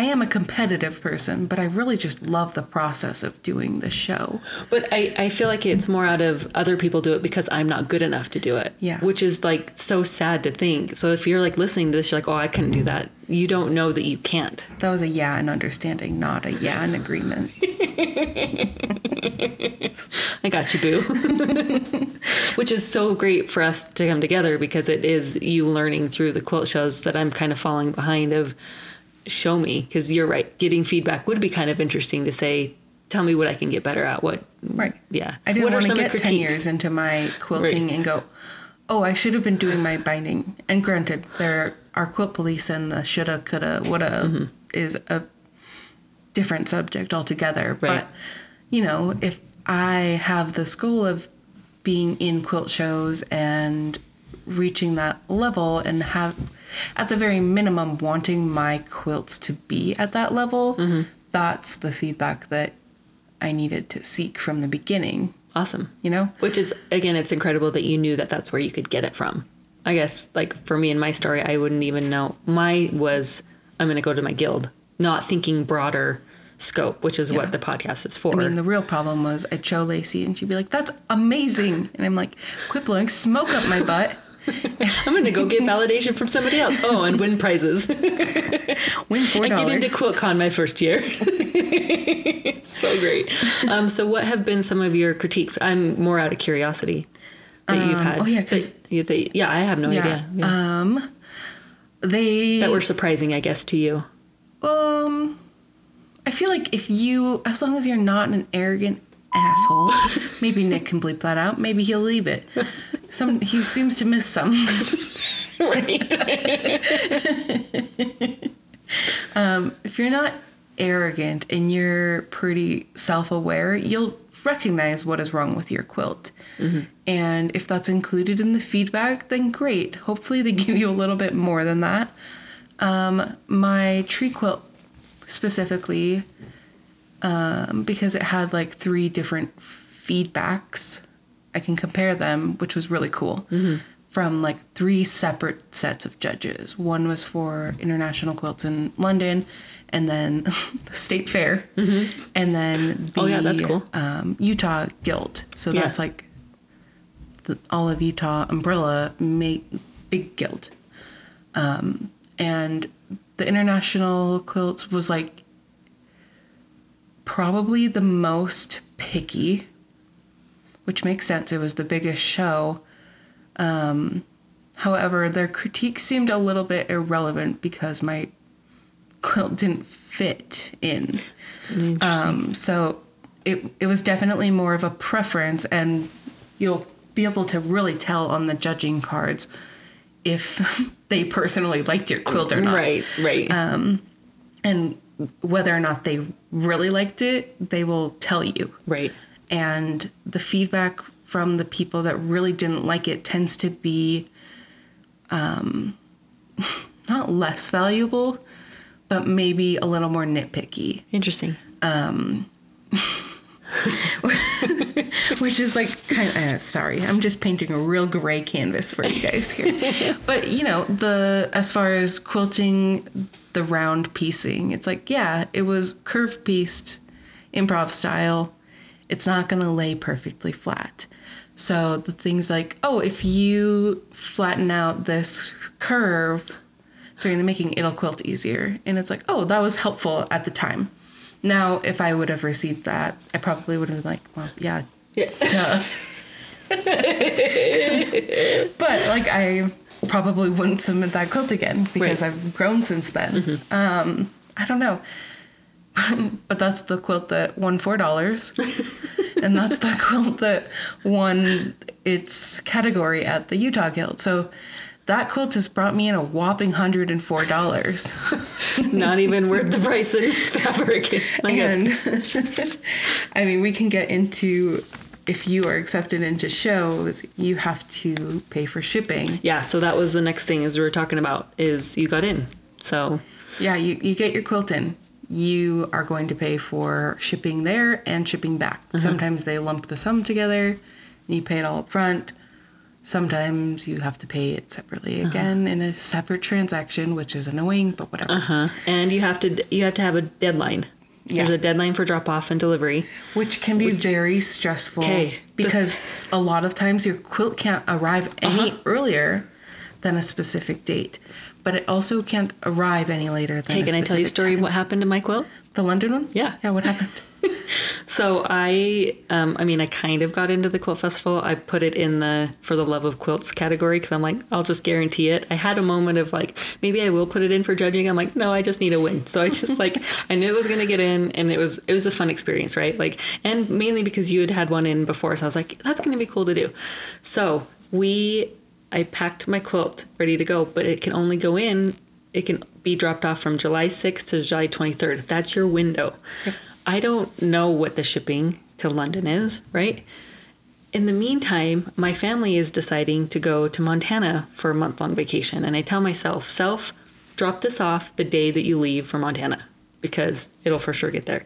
I am a competitive person, but I really just love the process of doing the show. But I, I feel like it's more out of other people do it because I'm not good enough to do it. Yeah. Which is like so sad to think. So if you're like listening to this, you're like, oh, I couldn't do that. You don't know that you can't. That was a yeah and understanding, not a yeah and agreement. I got you, boo. Which is so great for us to come together because it is you learning through the quilt shows that I'm kind of falling behind of show me because you're right. Getting feedback would be kind of interesting to say, tell me what I can get better at. What, Right. yeah. I didn't what want to get 10 years into my quilting Right. and go, oh, I should have been doing my binding. And granted, there are quilt police and the shoulda, coulda, woulda Mm-hmm. is a different subject altogether. Right. But, you know, if I have this goal of being in quilt shows and reaching that level and have, at the very minimum, wanting my quilts to be at that level, Mm-hmm. that's the feedback that I needed to seek from the beginning, Awesome. you know? Which is, again, it's incredible that you knew that that's where you could get it from. I guess, like for me in my story, I wouldn't even know. My was, I'm going to go to my guild, not thinking broader scope, which is Yeah. what the podcast is for. I mean, the real problem was I'd show Lacie and she'd be like, that's amazing. And I'm like, quit blowing smoke up my butt. I'm going to go get validation from somebody else. Oh, and win prizes. Win $4. and get into QuiltCon my first year. so great. Um, so, what have been some of your critiques? I'm more out of curiosity that you've had. oh, yeah, 'cause- that you- that- yeah, I have no yeah. idea. Yeah. Um, they, that were surprising, I guess, to you. um, I feel like if you, as long as you're not an arrogant asshole. Maybe Nick can bleep that out. Maybe he'll leave it. Some he seems to miss some. right. if you're not arrogant and you're pretty self-aware, you'll recognize what is wrong with your quilt. And if that's included in the feedback, then great. Hopefully they give you a little bit more than that. Um, my tree quilt specifically, um, because it had like three different feedbacks, I can compare them, which was really cool. From like three separate sets of judges. One was for international quilts in London, and then the state fair, and then the Oh, yeah, that's cool. um, Utah Guild. So Yeah. that's like the all of Utah umbrella make big guild. Um, and the international quilts was like probably the most picky, which makes sense. It was the biggest show. Um, however, their critique seemed a little bit irrelevant because my quilt didn't fit in. Um, so it it was definitely more of a preference, and you'll be able to really tell on the judging cards if they personally liked your quilt or not, right. Right. and whether or not they really liked it. They will tell you, right. and the feedback from the people that really didn't like it tends to be um, not less valuable, but maybe a little more nitpicky. Interesting. which is like kind of uh, sorry i'm just painting a real gray canvas for you guys here. But you know the as far as quilting the round piecing it's like yeah it was curve pieced improv style. It's not going to lay perfectly flat. So the things like oh if you flatten out this curve during the making it'll quilt easier. And it's like oh that was helpful at the time. Now if i would have received that i probably would have been like well yeah Yeah. duh. but like I probably wouldn't submit that quilt again because Right. I've grown since then. Um, I don't know. but that's the quilt that won four dollars. and that's the quilt that won its category at the Utah Guild. So that quilt has brought me in a whopping hundred and four dollars. Not even worth the price in fabric. I guess. And I mean, we can get into if you are accepted into shows, you have to pay for shipping. yeah. So that was the next thing as we were talking about is you got in. So Yeah, you, you get your quilt in. You are going to pay for shipping there and shipping back. Sometimes they lump the sum together and you pay it all up front. Sometimes you have to pay it separately again in a separate transaction, which is annoying, but whatever. Uh-huh. and you have to you have to have a deadline. There's a deadline for drop off and delivery. Which can be very stressful 'Kay, this- because a lot of times your quilt can't arrive any uh-huh. earlier than a specific date, but it also can't arrive any later than Hey, can I tell you a story? time. What happened to my quilt? The London one? Yeah. Yeah, what happened? So I, um, I mean, I kind of got into the quilt festival. I put it in the for the love of quilts category because I'm like, I'll just guarantee it. I had a moment of like, maybe I will put it in for judging. I'm like, no, I just need a win. So I just like, I knew it was gonna get in, and it was it was a fun experience, right? Like, and mainly because you had had one in before, so I was like, that's gonna be cool to do. So we, I packed my quilt ready to go, but it can only go in. It can be dropped off from July 6th to July 23rd. That's your window. I don't know what the shipping to London is, right? In the meantime, my family is deciding to go to Montana for a month long vacation. And I tell myself, self, drop this off the day that you leave for Montana because it'll for sure get there.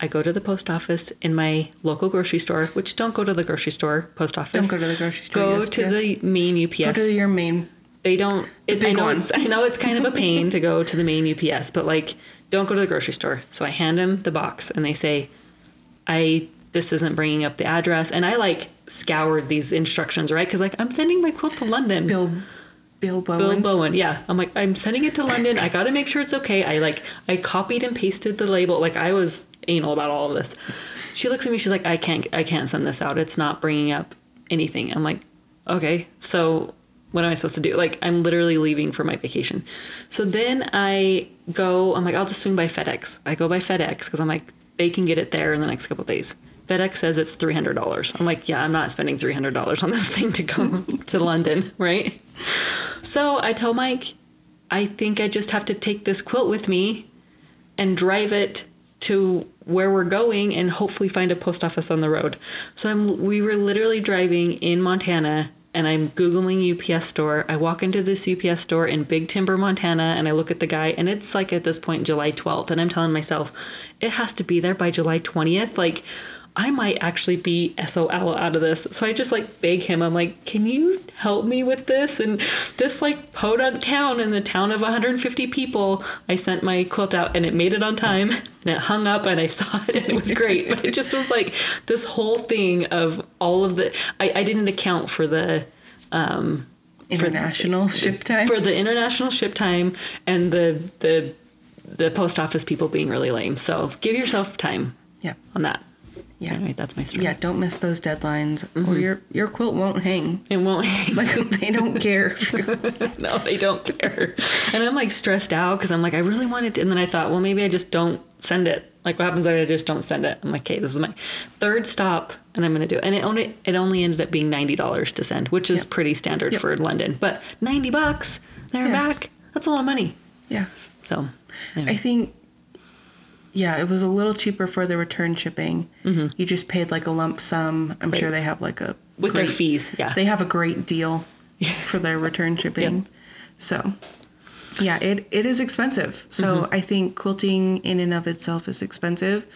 I go to the post office in my local grocery store, which don't go to the grocery store, post office. Don't go to the grocery store, Go USPS. to the main UPS Go to your main. they don't it, I big know one. it's I know it's kind of a pain to go to the main UPS, but like don't go to the grocery store. So I hand them the box and they say I this isn't bringing up the address and I like scoured these instructions, right? Cuz like I'm sending my quilt to London. Bill, Bill Bowen. Bill Bowen, yeah. I'm like, I'm sending it to London. I gotta make sure it's okay. I like, I copied and pasted the label. Like, I was anal about all of this. She looks at me. She's like, I can't, I can't send this out. It's not bringing up anything. I'm like, okay. So what am I supposed to do? Like, I'm literally leaving for my vacation. So then I go. I'm like, I'll just swing by FedEx. I go by FedEx because I'm like, they can get it there in the next couple days. FedEx says it's three hundred dollars. I'm like, yeah, I'm not spending three hundred dollars on this thing to go to London, right? So I tell Mike, I think I just have to take this quilt with me and drive it to where we're going and hopefully find a post office on the road. So I'm we were literally driving in Montana and I'm googling UPS store. I walk into this UPS store in Big Timber, Montana and I look at the guy and it's like at this point July 12th and I'm telling myself it has to be there by July 20th like I might actually be SOL out of this. So I just like beg him. I'm like, can you help me with this? And this like podunk town in the town of 150 people, I sent my quilt out and it made it on time and it hung up and I saw it and it was great. but it just was like this whole thing of all of the, I, I didn't account for the, um, International ship time. for the international ship time and the, the, the post office people being really lame. So give yourself time yeah. on that. Yeah. Anyway, that's my story. Yeah, don't miss those deadlines Mm-hmm. or your your quilt won't hang. It won't. hang. Like they don't care. no, they don't care. And I'm like stressed out because I'm like, I really wanted to. And then I thought, well, maybe I just don't send it. Like, what happens if I just don't send it? I'm like, okay, this is my third stop, and I'm gonna do it. And it only it only ended up being ninety dollars to send, which is Yep. pretty standard Yep. for London. But ninety bucks they're Yeah. back, that's a lot of money. yeah. So, I think yeah, it was a little cheaper for the return shipping. Mm-hmm. You just paid like a lump sum. I'm sure they have like a with their fees, yeah, They have a great deal for their return shipping. So, yeah, it, it is expensive. So, Mm-hmm. I think quilting in and of itself is expensive,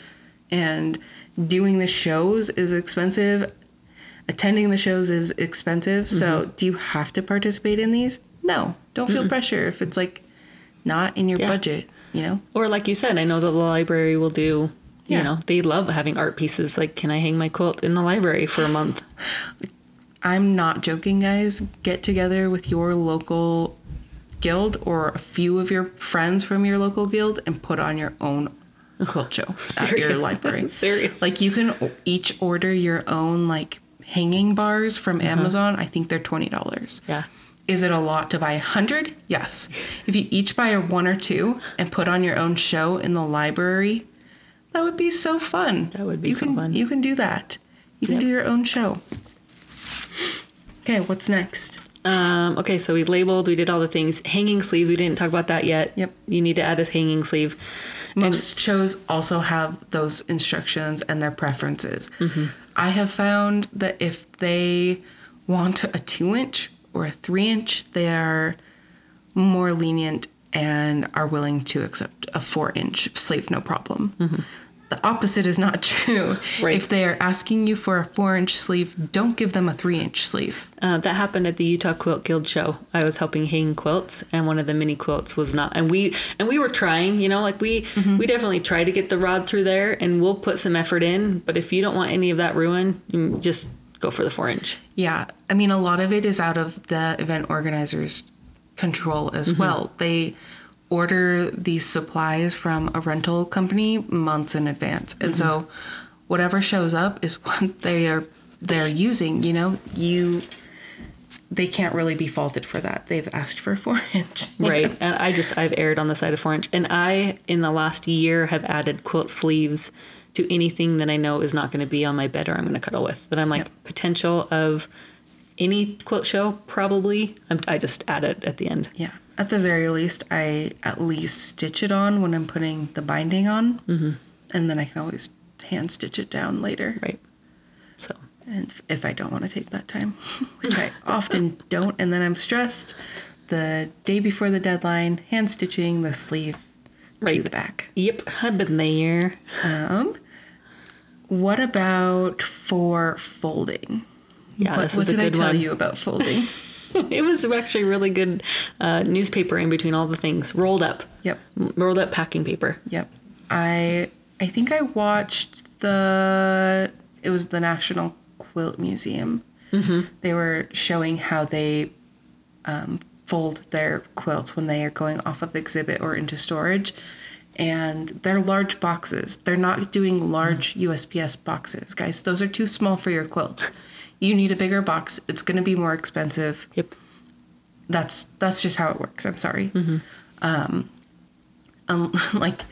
and doing the shows is expensive. Attending the shows is expensive. So, Mm-hmm. do you have to participate in these? No. Don't feel pressure if it's like not in your Yeah. budget, you know? Or like you said, I know that the library will do. yeah. You know, they love having art pieces. Like, can I hang my quilt in the library for a month? I'm not joking, guys. Get together with your local guild or a few of your friends from your local guild and put on your own quilt show at your library. serious. Like you can each order your own like hanging bars from uh-huh. Amazon. I think they're twenty dollars. Yeah. Is it a lot to buy a hundred? Yes. If you each buy a one or two and put on your own show in the library, that would be so fun. That would be you so can, fun. You can do that. You can do your own show. Okay, what's next? Um, okay, so we labeled, we did all the things. Hanging sleeves, we didn't talk about that yet. Yep. You need to add a hanging sleeve. Most shows also have those instructions and their preferences. Mm-hmm. I have found that if they want a two inch or a three inch, they are more lenient and are willing to accept a four inch sleeve, no problem. The opposite is not true. Mm-hmm. Right. If they are asking you for a four inch sleeve, don't give them a three inch sleeve. Uh, that happened at the Utah Quilt Guild show. I was helping hang quilts, and one of the mini quilts was not. And we and we were trying, you know, like we we definitely try to get the rod through there, and we'll put some effort in. But if you don't want any of that ruin, just go for the four inch. Yeah, I mean, a lot of it is out of the event organizers' control as mm-hmm. well. They order these supplies from a rental company months in advance, and so mm-hmm. whatever shows up is what they are they're using. You know, you they can't really be faulted for that. They've asked for a four inch. right and i just i've erred on the side of four inch and i in the last year have added quilt sleeves to anything that i know is not going to be on my bed or i'm going to cuddle with that i'm like Yep. potential of any quilt show probably I'm, i just add it at the end Yeah. At the very least, I at least stitch it on when I'm putting the binding on, mm-hmm. and then I can always hand stitch it down later. right so And if- if I don't want to take that time, which I often don't, and then I'm stressed, the day before the deadline, hand stitching the sleeve to Right. the back. yep i've been there Um, what about for folding? yeah what this what is a did I tell one you about folding? it was actually really good uh, newspaper in between all the things rolled up yep, rolled up packing paper yep. I I think I watched the it was the National Quilt Museum. Mm-hmm. They were showing how they um, fold their quilts when they are going off of exhibit or into storage. And they're large boxes. They're not doing large USPS boxes, guys. Those are too small for your quilt. You need a bigger box. It's going to be more expensive. yep That's that's just how it works. I'm sorry. Um, um, like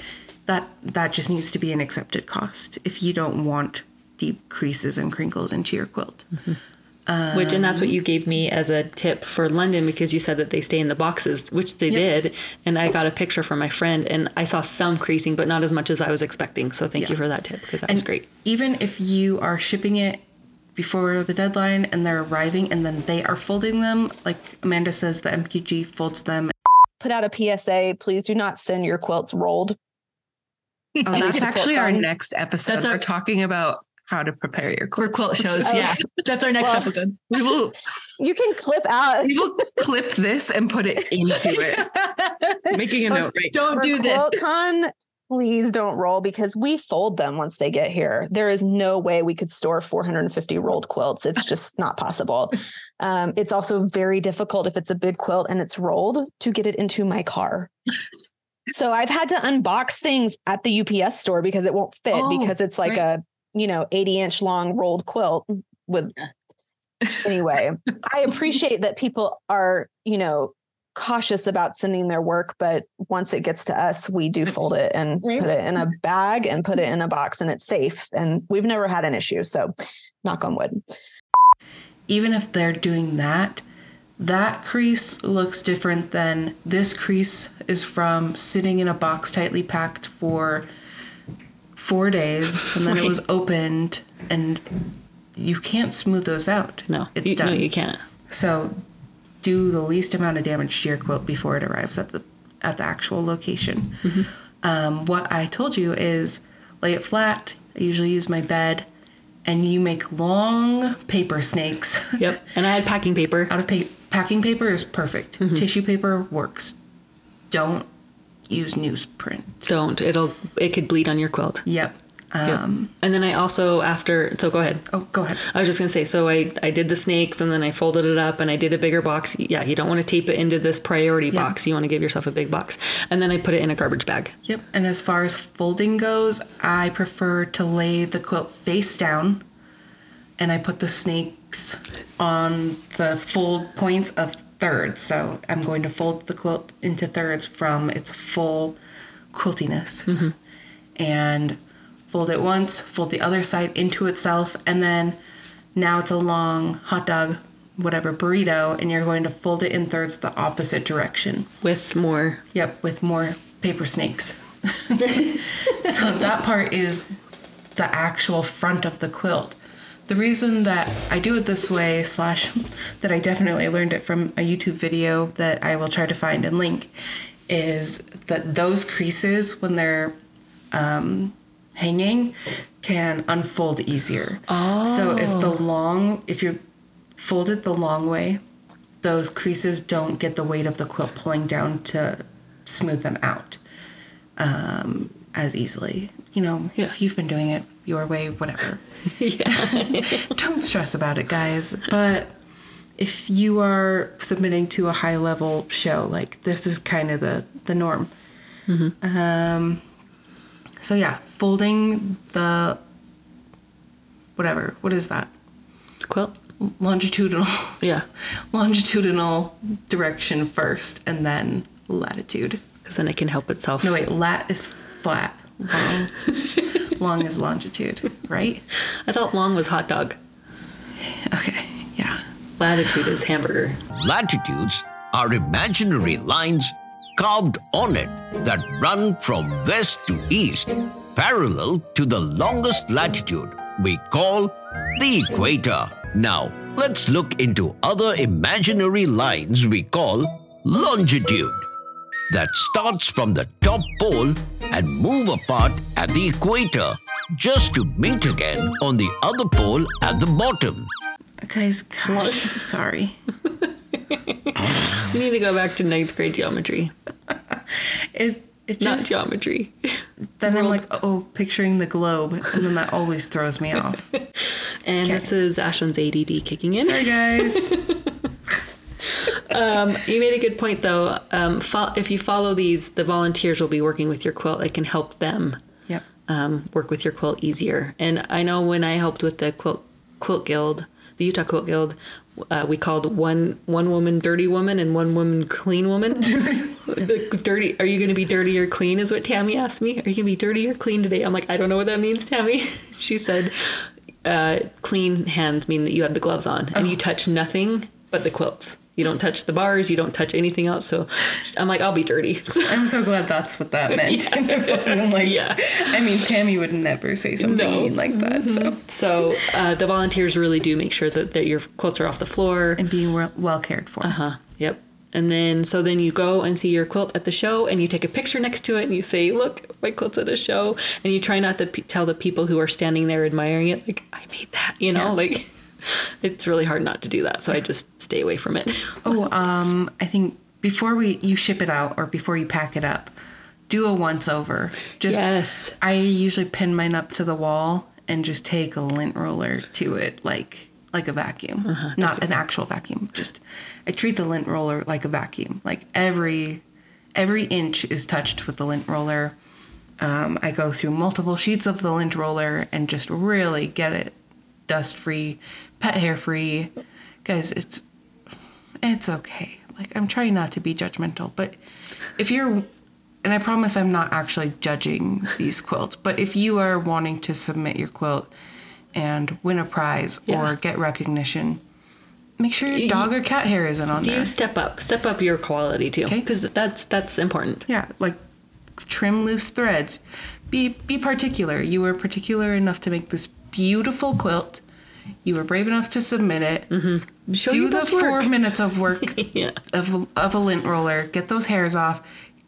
that that just needs to be an accepted cost. If you don't want deep creases and crinkles into your quilt. Which and that's what you gave me as a tip for London because you said that they stay in the boxes, which they did. And I got a picture from my friend and I saw some creasing, but not as much as I was expecting. So thank you for that tip because that was great. Even if you are shipping it before the deadline and they're arriving and then they are folding them, like Amanda says, the MQG folds them. Put out a PSA. Please do not send your quilts rolled. Oh, that's support actually our next episode. That's our- We're talking about how to prepare your For quilt. quilt shows. Oh. Yeah. That's our next Well- episode. We will You can clip out. we will clip this and put it into it. Making a note right. Don't For do this. QuiltCon, please don't roll because we fold them once they get here. There is no way we could store 450 rolled quilts. It's just not possible. Um, it's also very difficult if it's a big quilt and it's rolled to get it into my car. So I've had to unbox things at the UPS store because it won't fit Oh, because it's like a, you know, 80 inch long rolled quilt with anyway. I appreciate that people are, you know, cautious about sending their work, but once it gets to us, we do fold it and put it in a mm-hmm. bag and put it in a box and it's safe. And we've never had an issue. So knock on wood. Even if they're doing that, that crease looks different than this crease is from sitting in a box tightly packed for four days and then it was opened and you can't smooth those out. No, it's you, done. No, you can't. So do the least amount of damage to your quilt before it arrives at the at the actual location. Um, what I told you is lay it flat. I usually use my bed, and you make long paper snakes Yep. And I had packing paper. out of pa- packing paper is perfect. Tissue paper works. Don't use newsprint. Don't. It'll it could bleed on your quilt. Yep. Yep. Um, and then I also after so go ahead. Oh, go ahead. I was just gonna say, so I, I did the snakes and then I folded it up and I did a bigger box. Yeah, you don't want to tape it into this priority Yeah. box. You want to give yourself a big box. And then I put it in a garbage bag. Yep. And as far as folding goes, I prefer to lay the quilt face down and I put the snakes on the fold points of thirds. So I'm going to fold the quilt into thirds from its full quiltiness. Mm-hmm. And fold it once, fold the other side into itself, and then now it's a long hot dog, whatever burrito, and you're going to fold it in thirds the opposite direction. with more. Yep, with more paper snakes. so that part is the actual front of the quilt. The reason that I do it this way, slash, that I definitely learned it from a YouTube video that I will try to find and link, is that those creases, when they're um, hanging, can unfold easier. Oh. So if the long, if you fold it the long way, those creases don't get the weight of the quilt pulling down to smooth them out um, as easily. You know, Yeah. if you've been doing it your way, whatever. yeah. Don't stress about it, guys. But if you are submitting to a high level show, like this is kind of the the norm. Um, so yeah, folding the whatever. What is that? Quilt. Longitudinal. Yeah. longitudinal direction first and then latitude. Because then it can help itself. No, wait, lat is flat. Long, long is longitude, right? I thought long was hot dog. Okay, yeah. Latitude is hamburger. Latitudes are imaginary lines carved on it that run from west to east, parallel to the longest latitude we call the equator. Now, let's look into other imaginary lines we call longitude that starts from the top pole and move apart at the equator just to meet again on the other pole at the bottom. Guys, gosh, sorry. You need to go back to ninth grade geometry, It, it not just, geometry. then I'm like, oh, picturing the globe, and then that always throws me off. And this is Ashelyn's ADD kicking in. Sorry, guys. Um, you made a good point though. Um, fo- if you follow these, the volunteers will be working with your quilt. It can help them Yep. um, work with your quilt easier. And I know when I helped with the quilt quilt guild, the Utah Quilt Guild, uh, we called one one woman dirty woman and one woman clean woman. the dirty. Are you going to be dirty or clean? Is what Tammy asked me. Are you going to be dirty or clean today? I'm like, I don't know what that means, Tammy. she said. uh, clean hands mean that you have the gloves on and you touch nothing but the quilts. You don't touch the bars. You don't touch anything else. So I'm like, I'll be dirty. I'm so glad that's what that meant. it wasn't like, Yeah. I mean, Tammy would never say something No. mean like that. So, So uh, the volunteers really do make sure that, that your quilts are off the floor. and being well, cared for. Uh-huh. Yep. And then so then you go and see your quilt at the show and you take a picture next to it and you say, "Look, my quilt's at a show." And you try not to p- tell the people who are standing there admiring it like, "I made that," you know, Yeah. like it's really hard not to do that. So I just stay away from it. Oh, um, I think before we you ship it out or before you pack it up, do a once over. Just Yes. I usually pin mine up to the wall and just take a lint roller to it like like a vacuum. Uh-huh, Not an actual vacuum. Just I treat the lint roller like a vacuum. Like every every inch is touched with the lint roller. Um, I go through multiple sheets of the lint roller and just really get it dust free, pet hair free. Guys, it's it's okay. Like I'm trying not to be judgmental, but if you're and I promise I'm not actually judging these quilts, but if you are wanting to submit your quilt and win a prize Yeah. or get recognition, make sure your dog or cat hair isn't on there. you step up, step up your quality too, Okay. because that's that's important. Yeah, like trim loose threads. Be be particular. You were particular enough to make this beautiful quilt. You were brave enough to submit it. Mm-hmm. Show Do the four work. minutes of work Yeah. of, of a lint roller. Get those hairs off.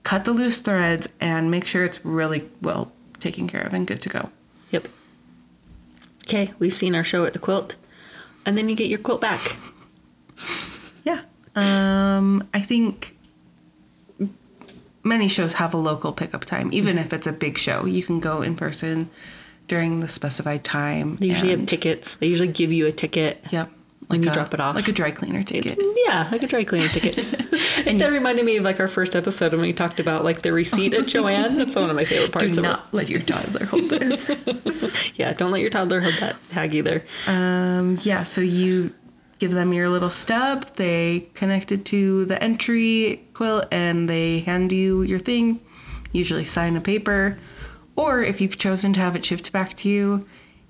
Cut the loose threads and make sure it's really well taken care of and good to go. Yep. Okay, we've seen our show at the quilt, and then you get your quilt back. Yeah. Um, I think many shows have a local pickup time, even if it's a big show. You can go in person during the specified time. They usually have tickets. They usually give you a ticket. Yep. when you a- drop it off. Like a dry cleaner ticket. Yeah, like a dry cleaner ticket. and that reminded me of like our first episode when we talked about like the receipt at Joann. That's one of my favorite parts Do not let your toddler hold this. Yeah, don't let your toddler hold that tag either. um, yeah, so you give them your little stub. They connect it to the entry quilt and they hand you your thing. Usually sign a paper. Or if you've chosen to have it shipped back to you,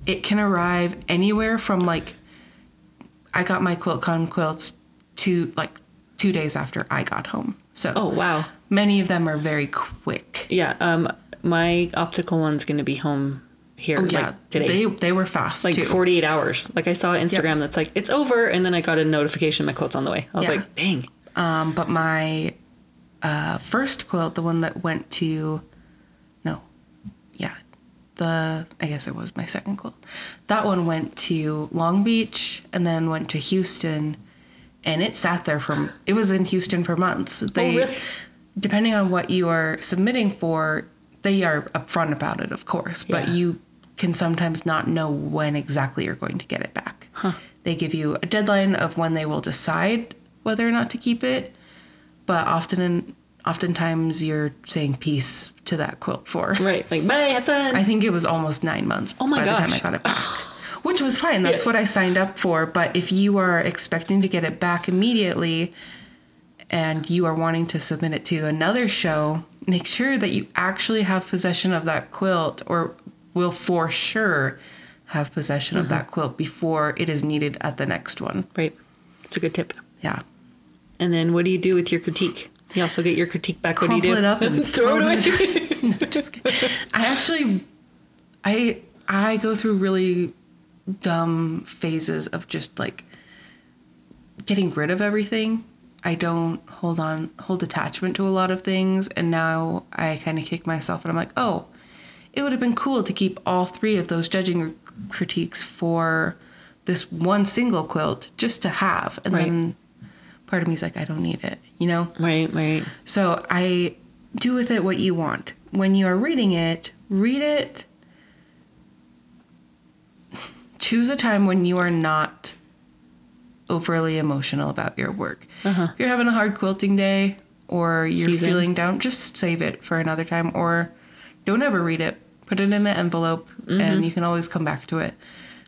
it can arrive anywhere from like I got my QuiltCon quilts to like two days after I got home. So Oh wow. many of them are very quick. Yeah, um my optical one's gonna be home here Oh yeah, like today. they they were fast like too. 48 hours. Like I saw Instagram that's like it's over and then I got a notification my quilt's on the way. I was Yeah. like, "Dang." Um, but my uh, first quilt, the one that went to, the I guess it was my second quilt. That one went to Long Beach and then went to Houston, and it sat there from. It was in Houston for months. Oh, they, really? depending on what you are submitting for, they are upfront about it, of course, but Yeah. you can sometimes not know when exactly you're going to get it back. They give you a deadline of when they will decide whether or not to keep it, but often oftentimes you're saying peace to that quilt for. Right. Like, "Bye, have fun." I think it was almost nine months Oh my by the time I got it back. Which was fine. That's Yeah. what I signed up for. But if you are expecting to get it back immediately and you are wanting to submit it to another show, make sure that you actually have possession of that quilt or will for sure have possession of Mm-hmm. that quilt before it is needed at the next one. right. It's a good tip. Yeah. And then what do you do with your critique? You also get your critique back. What do you do? Crumple it up and throw it away. No, just kidding. I actually, I I go through really dumb phases of just like getting rid of everything. I don't hold on, hold attachment to a lot of things, and now I kind of kick myself, and I'm like, oh, it would have been cool to keep all three of those judging critiques for this one single quilt just to have, and Right. then part of me is like, I don't need it, you know. right, right. So I do with it what you want. When you are reading it, read it. Choose a time when you are not overly emotional about your work. Uh-huh. If you're having a hard quilting day or you're Season. feeling down, just save it for another time or don't ever read it. Put it in an envelope and mm-hmm. you can always come back to it.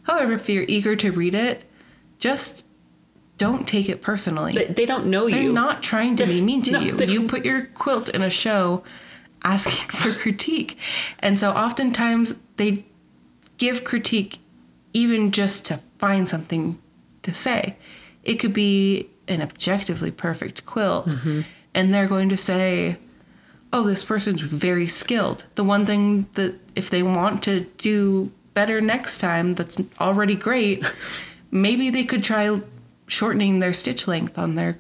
However, if you're eager to read it, just don't take it personally. They, they don't know you. They're not trying to be mean to No, you. You put your quilt in a show asking for critique. And so oftentimes they give critique even just to find something to say. It could be an objectively perfect quilt, mm-hmm. and they're going to say, oh, this person's very skilled. The one thing that if they want to do better next time, that's already great, maybe they could try shortening their stitch length on their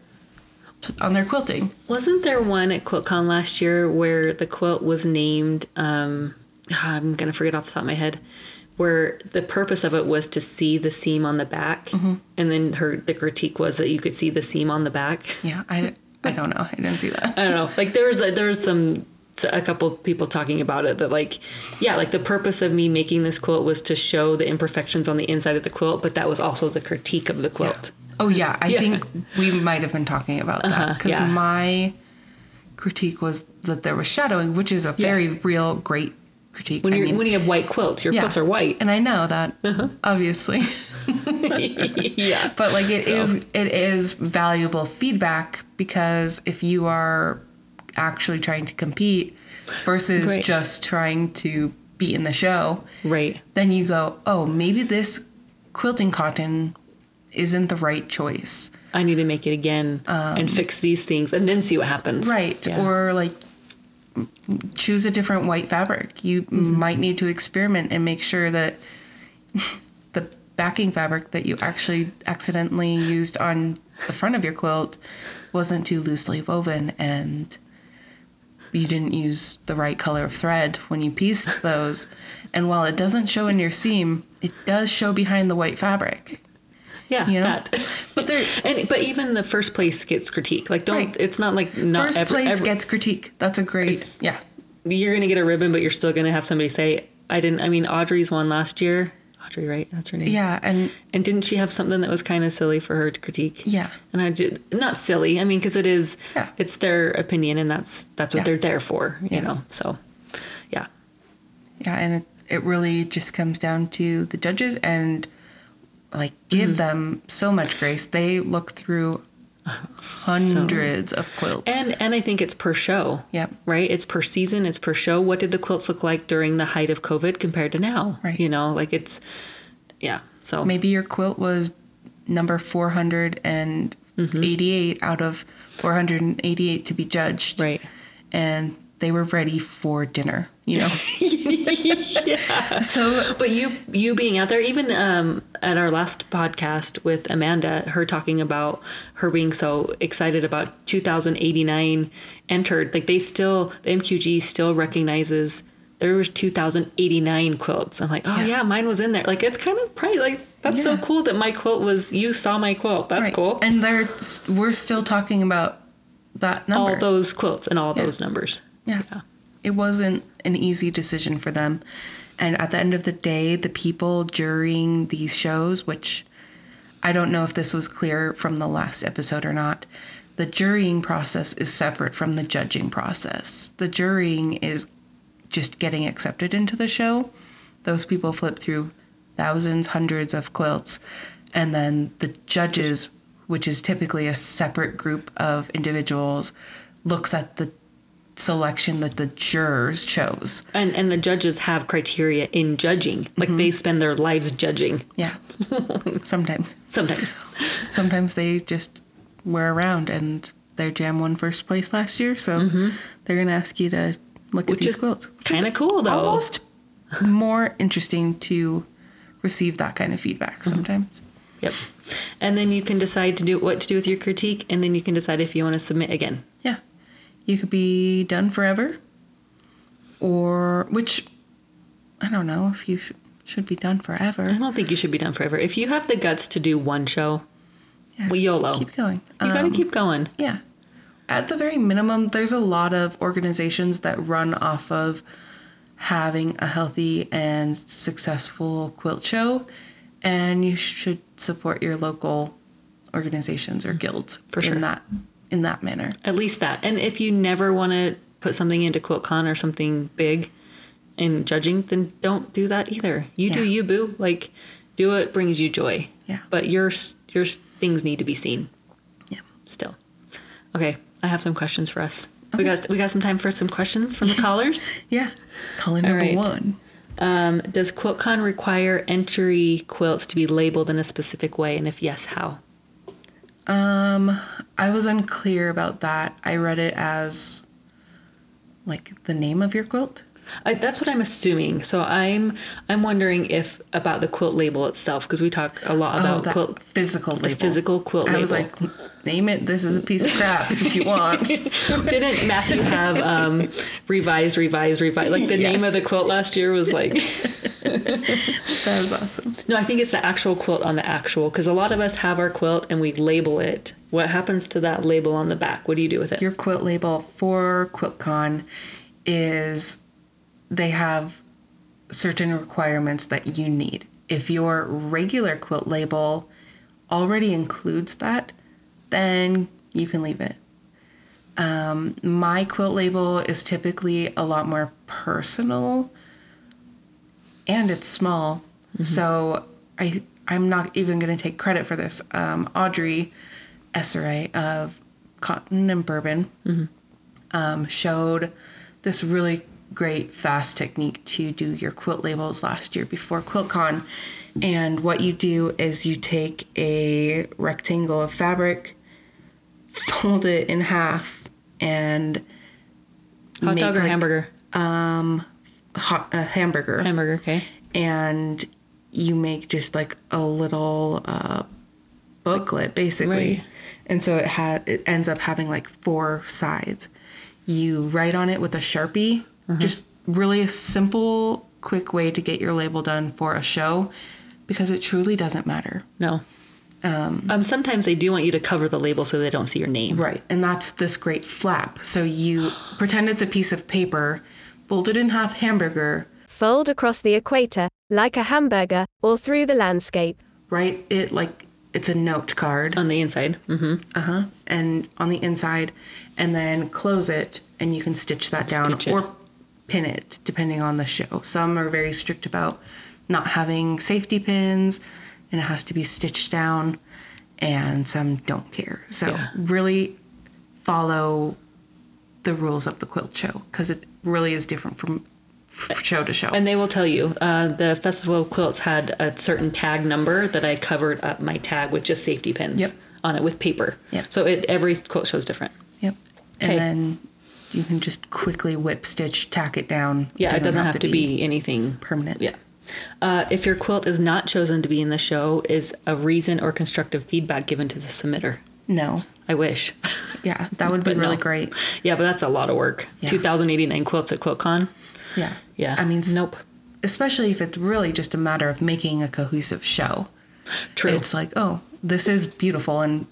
on their quilting. Wasn't there one at QuiltCon last year where the quilt was named? Um, I'm gonna forget off the top of my head. Where the purpose of it was to see the seam on the back, Mm-hmm. and then her the critique was that you could see the seam on the back. Yeah, I, I don't know. I didn't see that. I don't know. Like there was a, there was some a couple people talking about it that like yeah like the purpose of me making this quilt was to show the imperfections on the inside of the quilt but that was also the critique of the quilt Oh yeah, I Yeah. think we might have been talking about that Uh-huh, because yeah. my critique was that there was shadowing, which is a very real great critique. when I you mean, when you have white quilts your yeah. quilts are white and I know that Uh-huh. obviously, yeah but like it So. is it is valuable feedback because if you are actually trying to compete versus Right. just trying to be in the show, right then you go, oh, maybe this quilting cotton isn't the right choice. I need to make it again and fix these things and then see what happens Um, Right. Yeah. Or like choose a different white fabric. You Mm-hmm. might need to experiment and make sure that the backing fabric that you actually accidentally used on the front of your quilt wasn't too loosely woven and you didn't use the right color of thread when you pieced those. And while it doesn't show in your seam, it does show behind the white fabric. Yeah you know? that But there and but even the first place gets critique like don't Right. it's not like not first ever, place ever- gets critique. That's a great yeah. you're gonna get a ribbon but you're still gonna have somebody say I didn't I mean Audrey's won last year Audrey right that's her name Yeah, and And didn't she have something that was kind of silly for her to critique? Yeah. And I did not silly. I mean, because it is, Yeah. it's their opinion, and that's that's what Yeah. they're there for. You Yeah. know. So, yeah. Yeah, and it, it really just comes down to the judges and like give Mm-hmm. them so much grace. They look through hundreds of quilts. And and I think it's per show. Yep. Right. It's per season. It's per show. What did the quilts look like during the height of COVID compared to now? Right. You know, like it's, yeah. So Maybe your quilt was number 488 Mm-hmm. out of 488 to be judged. right. And they were ready for dinner, you know? yeah. so, But you you being out there, even um, at our last podcast with Amanda, her talking about her being so excited about 2089 entered, like they still the MQG still recognizes there was 2089 quilts. I'm like, oh yeah, Yeah. mine was in there. Like it's kind of pride. Like that's so cool that my quilt was you saw my quilt. That's right. cool. And they're, we're still talking about that number. all those quilts and all Yeah. those numbers. Yeah. It wasn't an easy decision for them. And at the end of the day, the people during these shows, which I don't know if this was clear from the last episode or not, the jurying process is separate from the judging process. The jurying is just getting accepted into the show. Those people flip through thousands, hundreds of quilts. And then the judges, which is typically a separate group of individuals, looks at the selection that the jurors chose. And and the judges have criteria in judging. Like Mm-hmm. they spend their lives judging. Yeah. Sometimes. Sometimes. Sometimes they just were around and their jam won first place last year, so they're gonna ask you to look Which at these quilts. Kinda cool, though. Almost more interesting to receive that kind of feedback Mm-hmm. sometimes. Yep. And then you can decide to do what to do with your critique, and then you can decide if you want to submit again. You could be done forever, or which I don't know if you sh- should be done forever. I don't think you should be done forever. If you have the guts to do one show, Yeah. well, YOLO. Keep going. you got to Um, keep going. Yeah. At the very minimum, there's a lot of organizations that run off of having a healthy and successful quilt show, and you should support your local organizations or guilds For sure. in that in that manner. At least that. And if you never want to put something into QuiltCon or something big in judging, then don't do that either. You do you, boo. Like, do what brings you joy. Yeah. But your your things need to be seen. Yeah. Still. Okay, I have some questions for us. We got we got some time for some questions from the callers. Yeah. Caller All number right. one. Um, does QuiltCon require entry quilts to be labeled in a specific way? And if yes, how? Um, I was unclear about that. I read it as like the name of your quilt. I, that's what I'm assuming. So I'm I'm wondering if about the quilt label itself because we talk a lot Oh, about that quilt physical label. the physical quilt I label. was like, name it. This is a piece of crap if you want. Didn't Matthew have um, revised, revised, revised? Like the name of the quilt last year was like that was awesome. no. I think it's the actual quilt on the actual because a lot of us have our quilt and we label it. What happens to that label on the back? What do you do with it? Your quilt label for QuiltCon is they have certain requirements that you need. If your regular quilt label already includes that, then you can leave it. Um, my quilt label is typically a lot more personal and it's small. So I I'm not even going to take credit for this. Um, Audrey Esarey of Cotton and Bourbon um, showed this really great fast technique to do your quilt labels last year before QuiltCon. And what you do is you take a rectangle of fabric, fold it in half, and Hot dog or like hamburger? Um, hot, a hamburger Hamburger. Okay. and you make just like a little uh, booklet basically Right. and so it ha- it ends up having like four sides you write on it with a sharpie Uh-huh. just really a simple quick way to get your label done for a show because it truly doesn't matter No. Um, sometimes they do want you to cover the label so they don't see your name. right and that's this great flap so you pretend it's a piece of paper fold it in half hamburger Fold across the equator, like a hamburger, or through the landscape. write it like it's a note card On the inside. Mm-hmm. uh-huh and on the inside and then close it and you can stitch that down Stitch it. or pin it depending on the show some are very strict about not having safety pins and it has to be stitched down and some don't care so Yeah. really follow the rules of the quilt show because it really is different from show to show And they will tell you. Uh, the Festival of Quilts had a certain tag number that I covered up my tag with just safety pins Yep. on it with paper. Yep. So it, every quilt show is different. yep Okay. and then you can just quickly whip stitch tack it down Yeah, it doesn't have, to be, anything permanent Yeah. Uh, if your quilt is not chosen to be in the show, is a reason or constructive feedback given to the submitter? no I wish. Yeah, that would be But no. really great. yeah, but that's a lot of work. Yeah. 2,089 quilts at QuiltCon. Yeah. Yeah. I mean, nope. especially if it's really just a matter of making a cohesive show. True. It's like, oh, this is beautiful and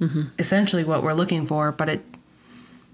Mm-hmm. essentially what we're looking for, but it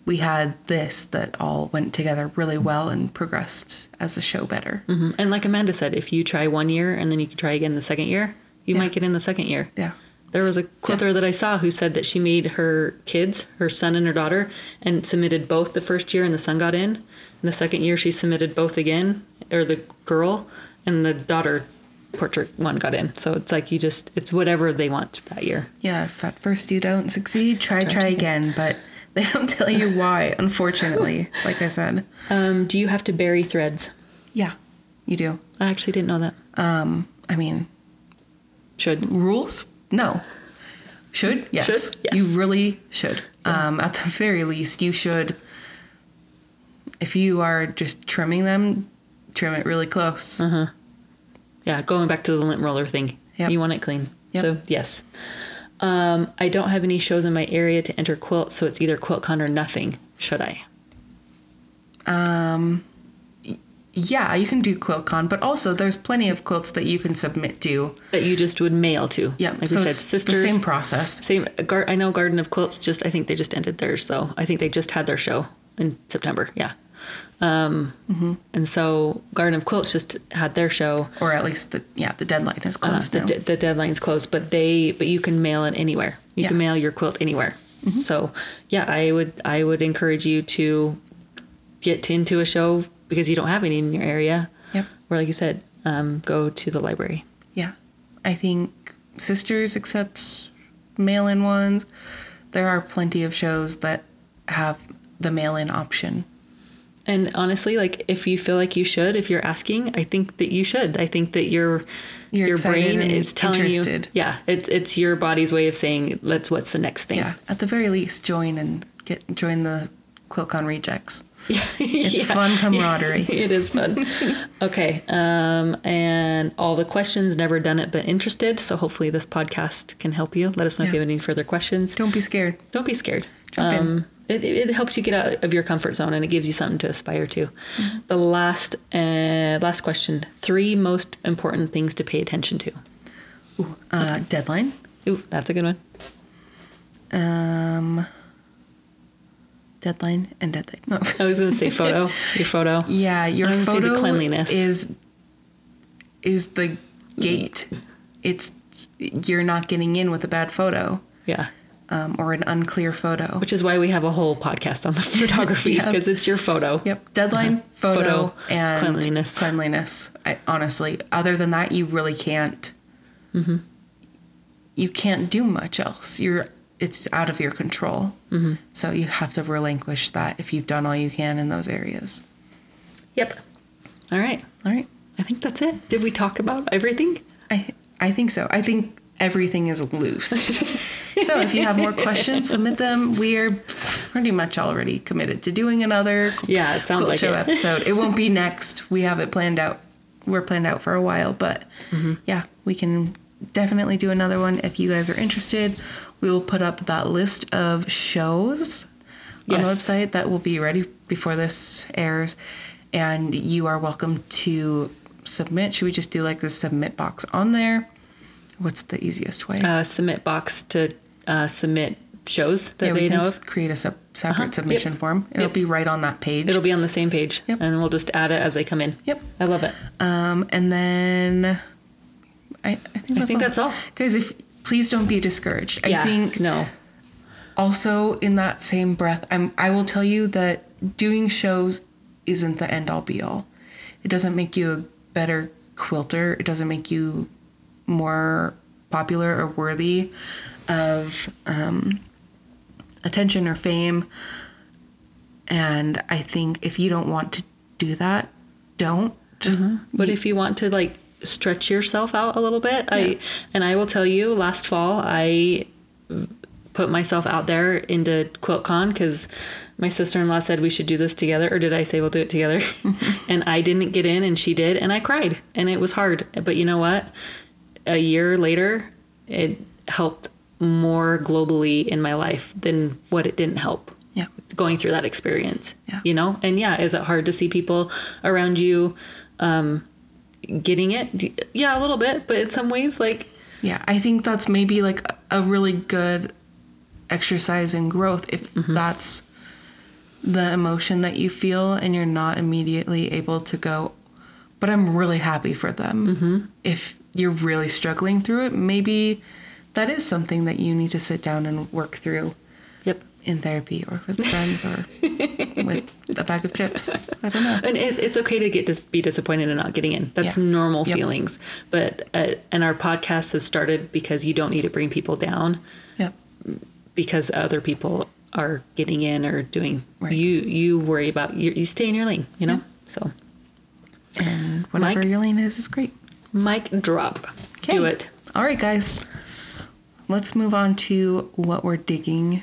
we had this that all went together really well and progressed as a show better. Mhm. And like Amanda said, if you try one year and then you can try again the second year, you Yeah. might get in the second year. Yeah. There was a quilter that I saw who said that she made her kids, her son and her daughter, and submitted both the first year and the son got in. And the second year she submitted both again, or the girl, and the daughter portrait one got in. So it's like you just, it's whatever they want that year. Yeah, if at first you don't succeed, try try, again, but they don't tell you why, unfortunately, like I said. Um, do you have to bury threads? Yeah, you do. I actually didn't know that. I mean, Should. rules? No. Should? Yes. Should? Yes. You really should. Um, at the very least, you should. If you are just trimming them, trim it really close. Uh huh. Yeah, going back to the lint roller thing. Yep. You want it clean. Yep. So, yes. Um, I don't have any shows in my area to enter quilt, so it's either QuiltCon or nothing. Should I? Um, yeah, you can do QuiltCon, but also there's plenty of quilts that you can submit to. That you just would mail to. Yeah, Like so we said, sisters. the same process. Same. Gar- I know Garden of Quilts. Just I think they just ended theirs. So I think they just had their show in September. Yeah. Um, Mm-hmm. And so Garden of Quilts just had their show. Or at least the yeah the deadline is Uh, closed the, now. de- the deadline's closed, but they but you can mail it anywhere. You can mail your quilt anywhere. So yeah, I would I would encourage you to get into a show because you don't have any in your area. Yep. Or like you said, um, go to the library. Yeah. I think Sisters accepts mail in ones. There are plenty of shows that have the mail in option. And honestly, like if you feel like you should, if you're asking, I think that you should. I think that your You're your brain is telling interested. you, yeah, it's it's your body's way of saying, let's what's the next thing. Yeah, at the very least, join and get join the QuiltCon rejects. It's Yeah. fun camaraderie. it is fun. okay. Um, and all the questions, never done it, but interested. So hopefully this podcast can help you. Let us know if you have any further questions. Don't be scared. Don't be scared. Jump in. It, it helps you get out of your comfort zone and it gives you something to aspire to. Mm-hmm. The last uh, last question: three most important things to pay attention to. Uh, deadline. Ooh, that's a good one. Um, deadline and deadline. No. I was going to say photo. Your photo. Yeah, your I was gonna say photo the cleanliness. is is the gate. It's you're not getting in with a bad photo Yeah. Um, or an unclear photo. Which is why we have a whole podcast on the photography because it's your photo. Yep, deadline, photo, Uh-huh. Photo, and cleanliness. Cleanliness. I, honestly, other than that, you really can't. Mm-hmm. You can't do much else. You're it's out of your control. Mm-hmm. So you have to relinquish that if you've done all you can in those areas. Yep. All right. All right. I think that's it. Did we talk about everything? I I think so. I think everything is loose. so if you have more questions, submit them. We are pretty much already committed to doing another Yeah, it sounds Quilt like show it. episode. It won't be next. We have it planned out. We're planned out for a while, but Mm-hmm. yeah, we can definitely do another one if you guys are interested. We will put up that list of shows on the website that will be ready before this airs, and you are welcome to submit. Should we just do like a submit box on there? What's the easiest way? Uh, submit box to uh, submit shows that yeah, we they can know of. create a sub- separate Uh-huh. submission Yep. form. It'll Yep. be right on that page. It'll be on the same page, Yep. and we'll just add it as they come in. Yep. I love it. Um, and then I, I think I that's think all. that's all. Guys, if please don't be discouraged. I yeah. think no. also in that same breath, I'm I will tell you that doing shows isn't the end all be all. It doesn't make you a better quilter. It doesn't make you more popular or worthy of um, attention or fame. And I think if you don't want to do that, don't. But if you want to like stretch yourself out a little bit, I and I will tell you, last fall I put myself out there into QuiltCon because my sister-in-law said we should do this together, or did I say we'll do it together? and I didn't get in, and she did, and I cried, and it was hard. But you know what? A year later, it helped more globally in my life than what it didn't help Yeah. going through that experience. Yeah. You know? And yeah, is it hard to see people around you um getting it? Yeah, a little bit, but in some ways like Yeah, I think that's maybe like a- a really good exercise in growth if that's the emotion that you feel and you're not immediately able to go, but I'm really happy for them. If you're really struggling through it, maybe that is something that you need to sit down and work through yep. in therapy or with friends or with a bag of chips. I don't know. And it's, it's okay to get to be disappointed and not getting in. That's Yeah. normal Yep. feelings. But uh, and our podcast has started because you don't need to bring people down Yep. because other people are getting in or doing. Right. You you worry about you. You stay in your lane. You know. So And whatever Mike? your lane is, is great. Mic drop. Do it. All right, guys. Let's move on to what we're digging.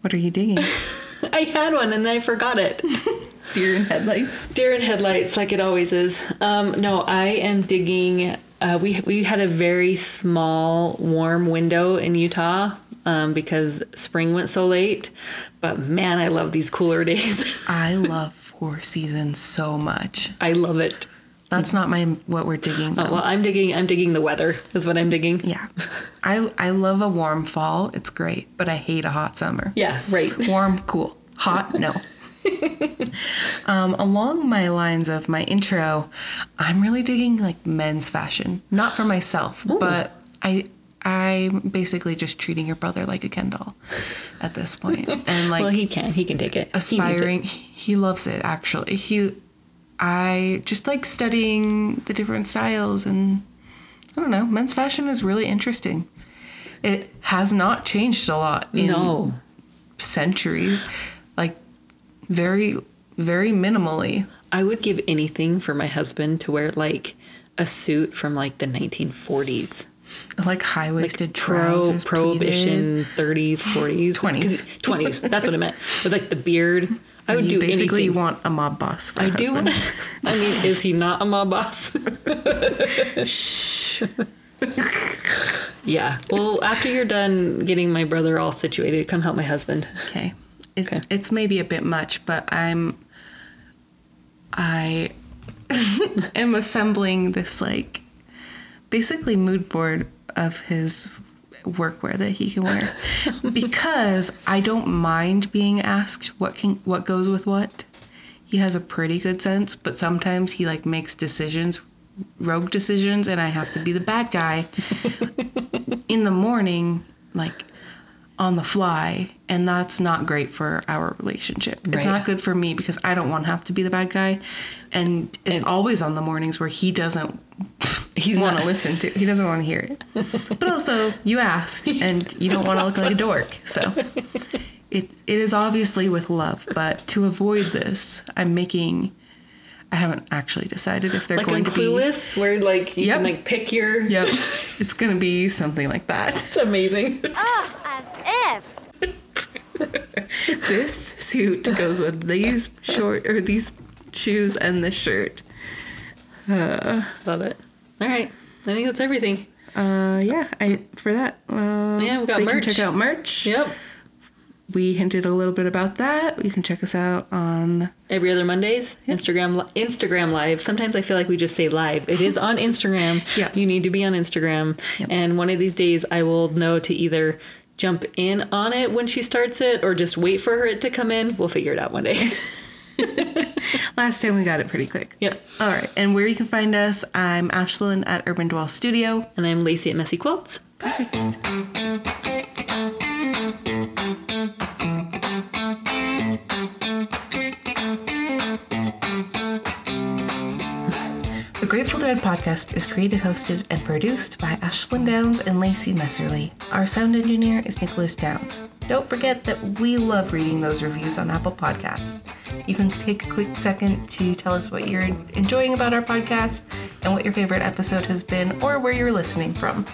What are you digging? I had one and I forgot it. Deer in headlights. Deer in headlights, like it always is. Um, no, I am digging. Uh, we we had a very small, warm window in Utah um, because spring went so late. But man, I love these cooler days. I love four seasons so much. I love it. That's not my what we're digging. Oh, well, I'm digging. I'm digging the weather. Is what I'm digging. yeah, I I love a warm fall. It's great, but I hate a hot summer. Yeah. Right. Warm, cool. Hot, no. um, along my lines of my intro, I'm really digging like men's fashion. Not for myself, but I I'm basically just treating your brother like a Ken doll at this point. And like well, he can. He can take it. He it. aspiring he loves it actually. He I just like studying the different styles and I don't know, men's fashion is really interesting. It has not changed a lot in No. centuries. Like very, very minimally. I would give anything for my husband to wear like a suit from like the 1940s. Like high waisted pro trousers. prohibition 30s 40s 20s. 20s that's what i meant with like the beard i would you do basically anything want a mob boss for i do husband. i mean is he not a mob boss Shh. yeah well after you're done getting my brother all situated come help my husband Okay. It's, Okay. it's maybe a bit much, but I'm I am assembling this like basically mood board of his workwear that he can wear because I don't mind being asked what can what goes with what. He has a pretty good sense, but sometimes he like makes decisions, rogue decisions, and I have to be the bad guy in the morning, like on the fly, and that's not great for our relationship. It's not good for me because I don't want to have to be the bad guy, and it's And- always on the mornings where he doesn't He's want not- to listen to. He doesn't want to hear it. But also, you asked, and you don't want to look like a dork, so. It, it is obviously with love, but to avoid this, I'm making. I haven't actually decided if they're like going on to be. clueless where like you Yep. can like pick your Yep, it's gonna be something like that. it's amazing ah! As if. this suit goes with these short or these shoes and this shirt. love it all right i think that's everything Uh, yeah, I for that. Uh, Yeah, we got they merch. Can check out merch. yep We hinted a little bit about that. You can check us out on. every other Mondays. Instagram Instagram live. Sometimes I feel like we just say live. It is on Instagram. Yeah. You need to be on Instagram. And one of these days I will know to either jump in on it when she starts it or just wait for her to come in. We'll figure it out one day. Last time we got it pretty quick. yep. All right, and where you can find us, I'm Ashelyn at Urban Dwell Studio. And I'm Lacie at Messy Quilts. The Grateful Thread podcast is created, hosted, and produced by Ashelyn Downs and Lacie Messerly. Our sound engineer is Nicholas Downs. Don't forget that we love reading those reviews on Apple Podcasts. You can take a quick second to tell us what you're enjoying about our podcast and what your favorite episode has been or where you're listening from.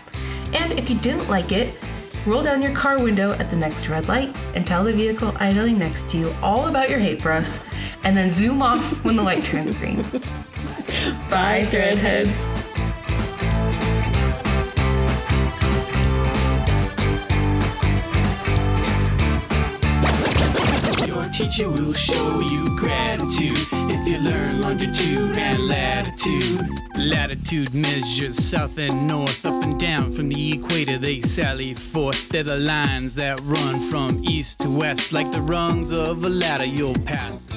And if you didn't like it, roll down your car window at the next red light and tell the vehicle idling next to you all about your hate for us, and then zoom off when the light turns green. Bye, Threadheads. Your teacher will show you gratitude if you learn longitude and latitude. Latitude measures south and north, up and down from the equator. They sally forth. They're the lines that run from east to west, like the rungs of a ladder you'll pass.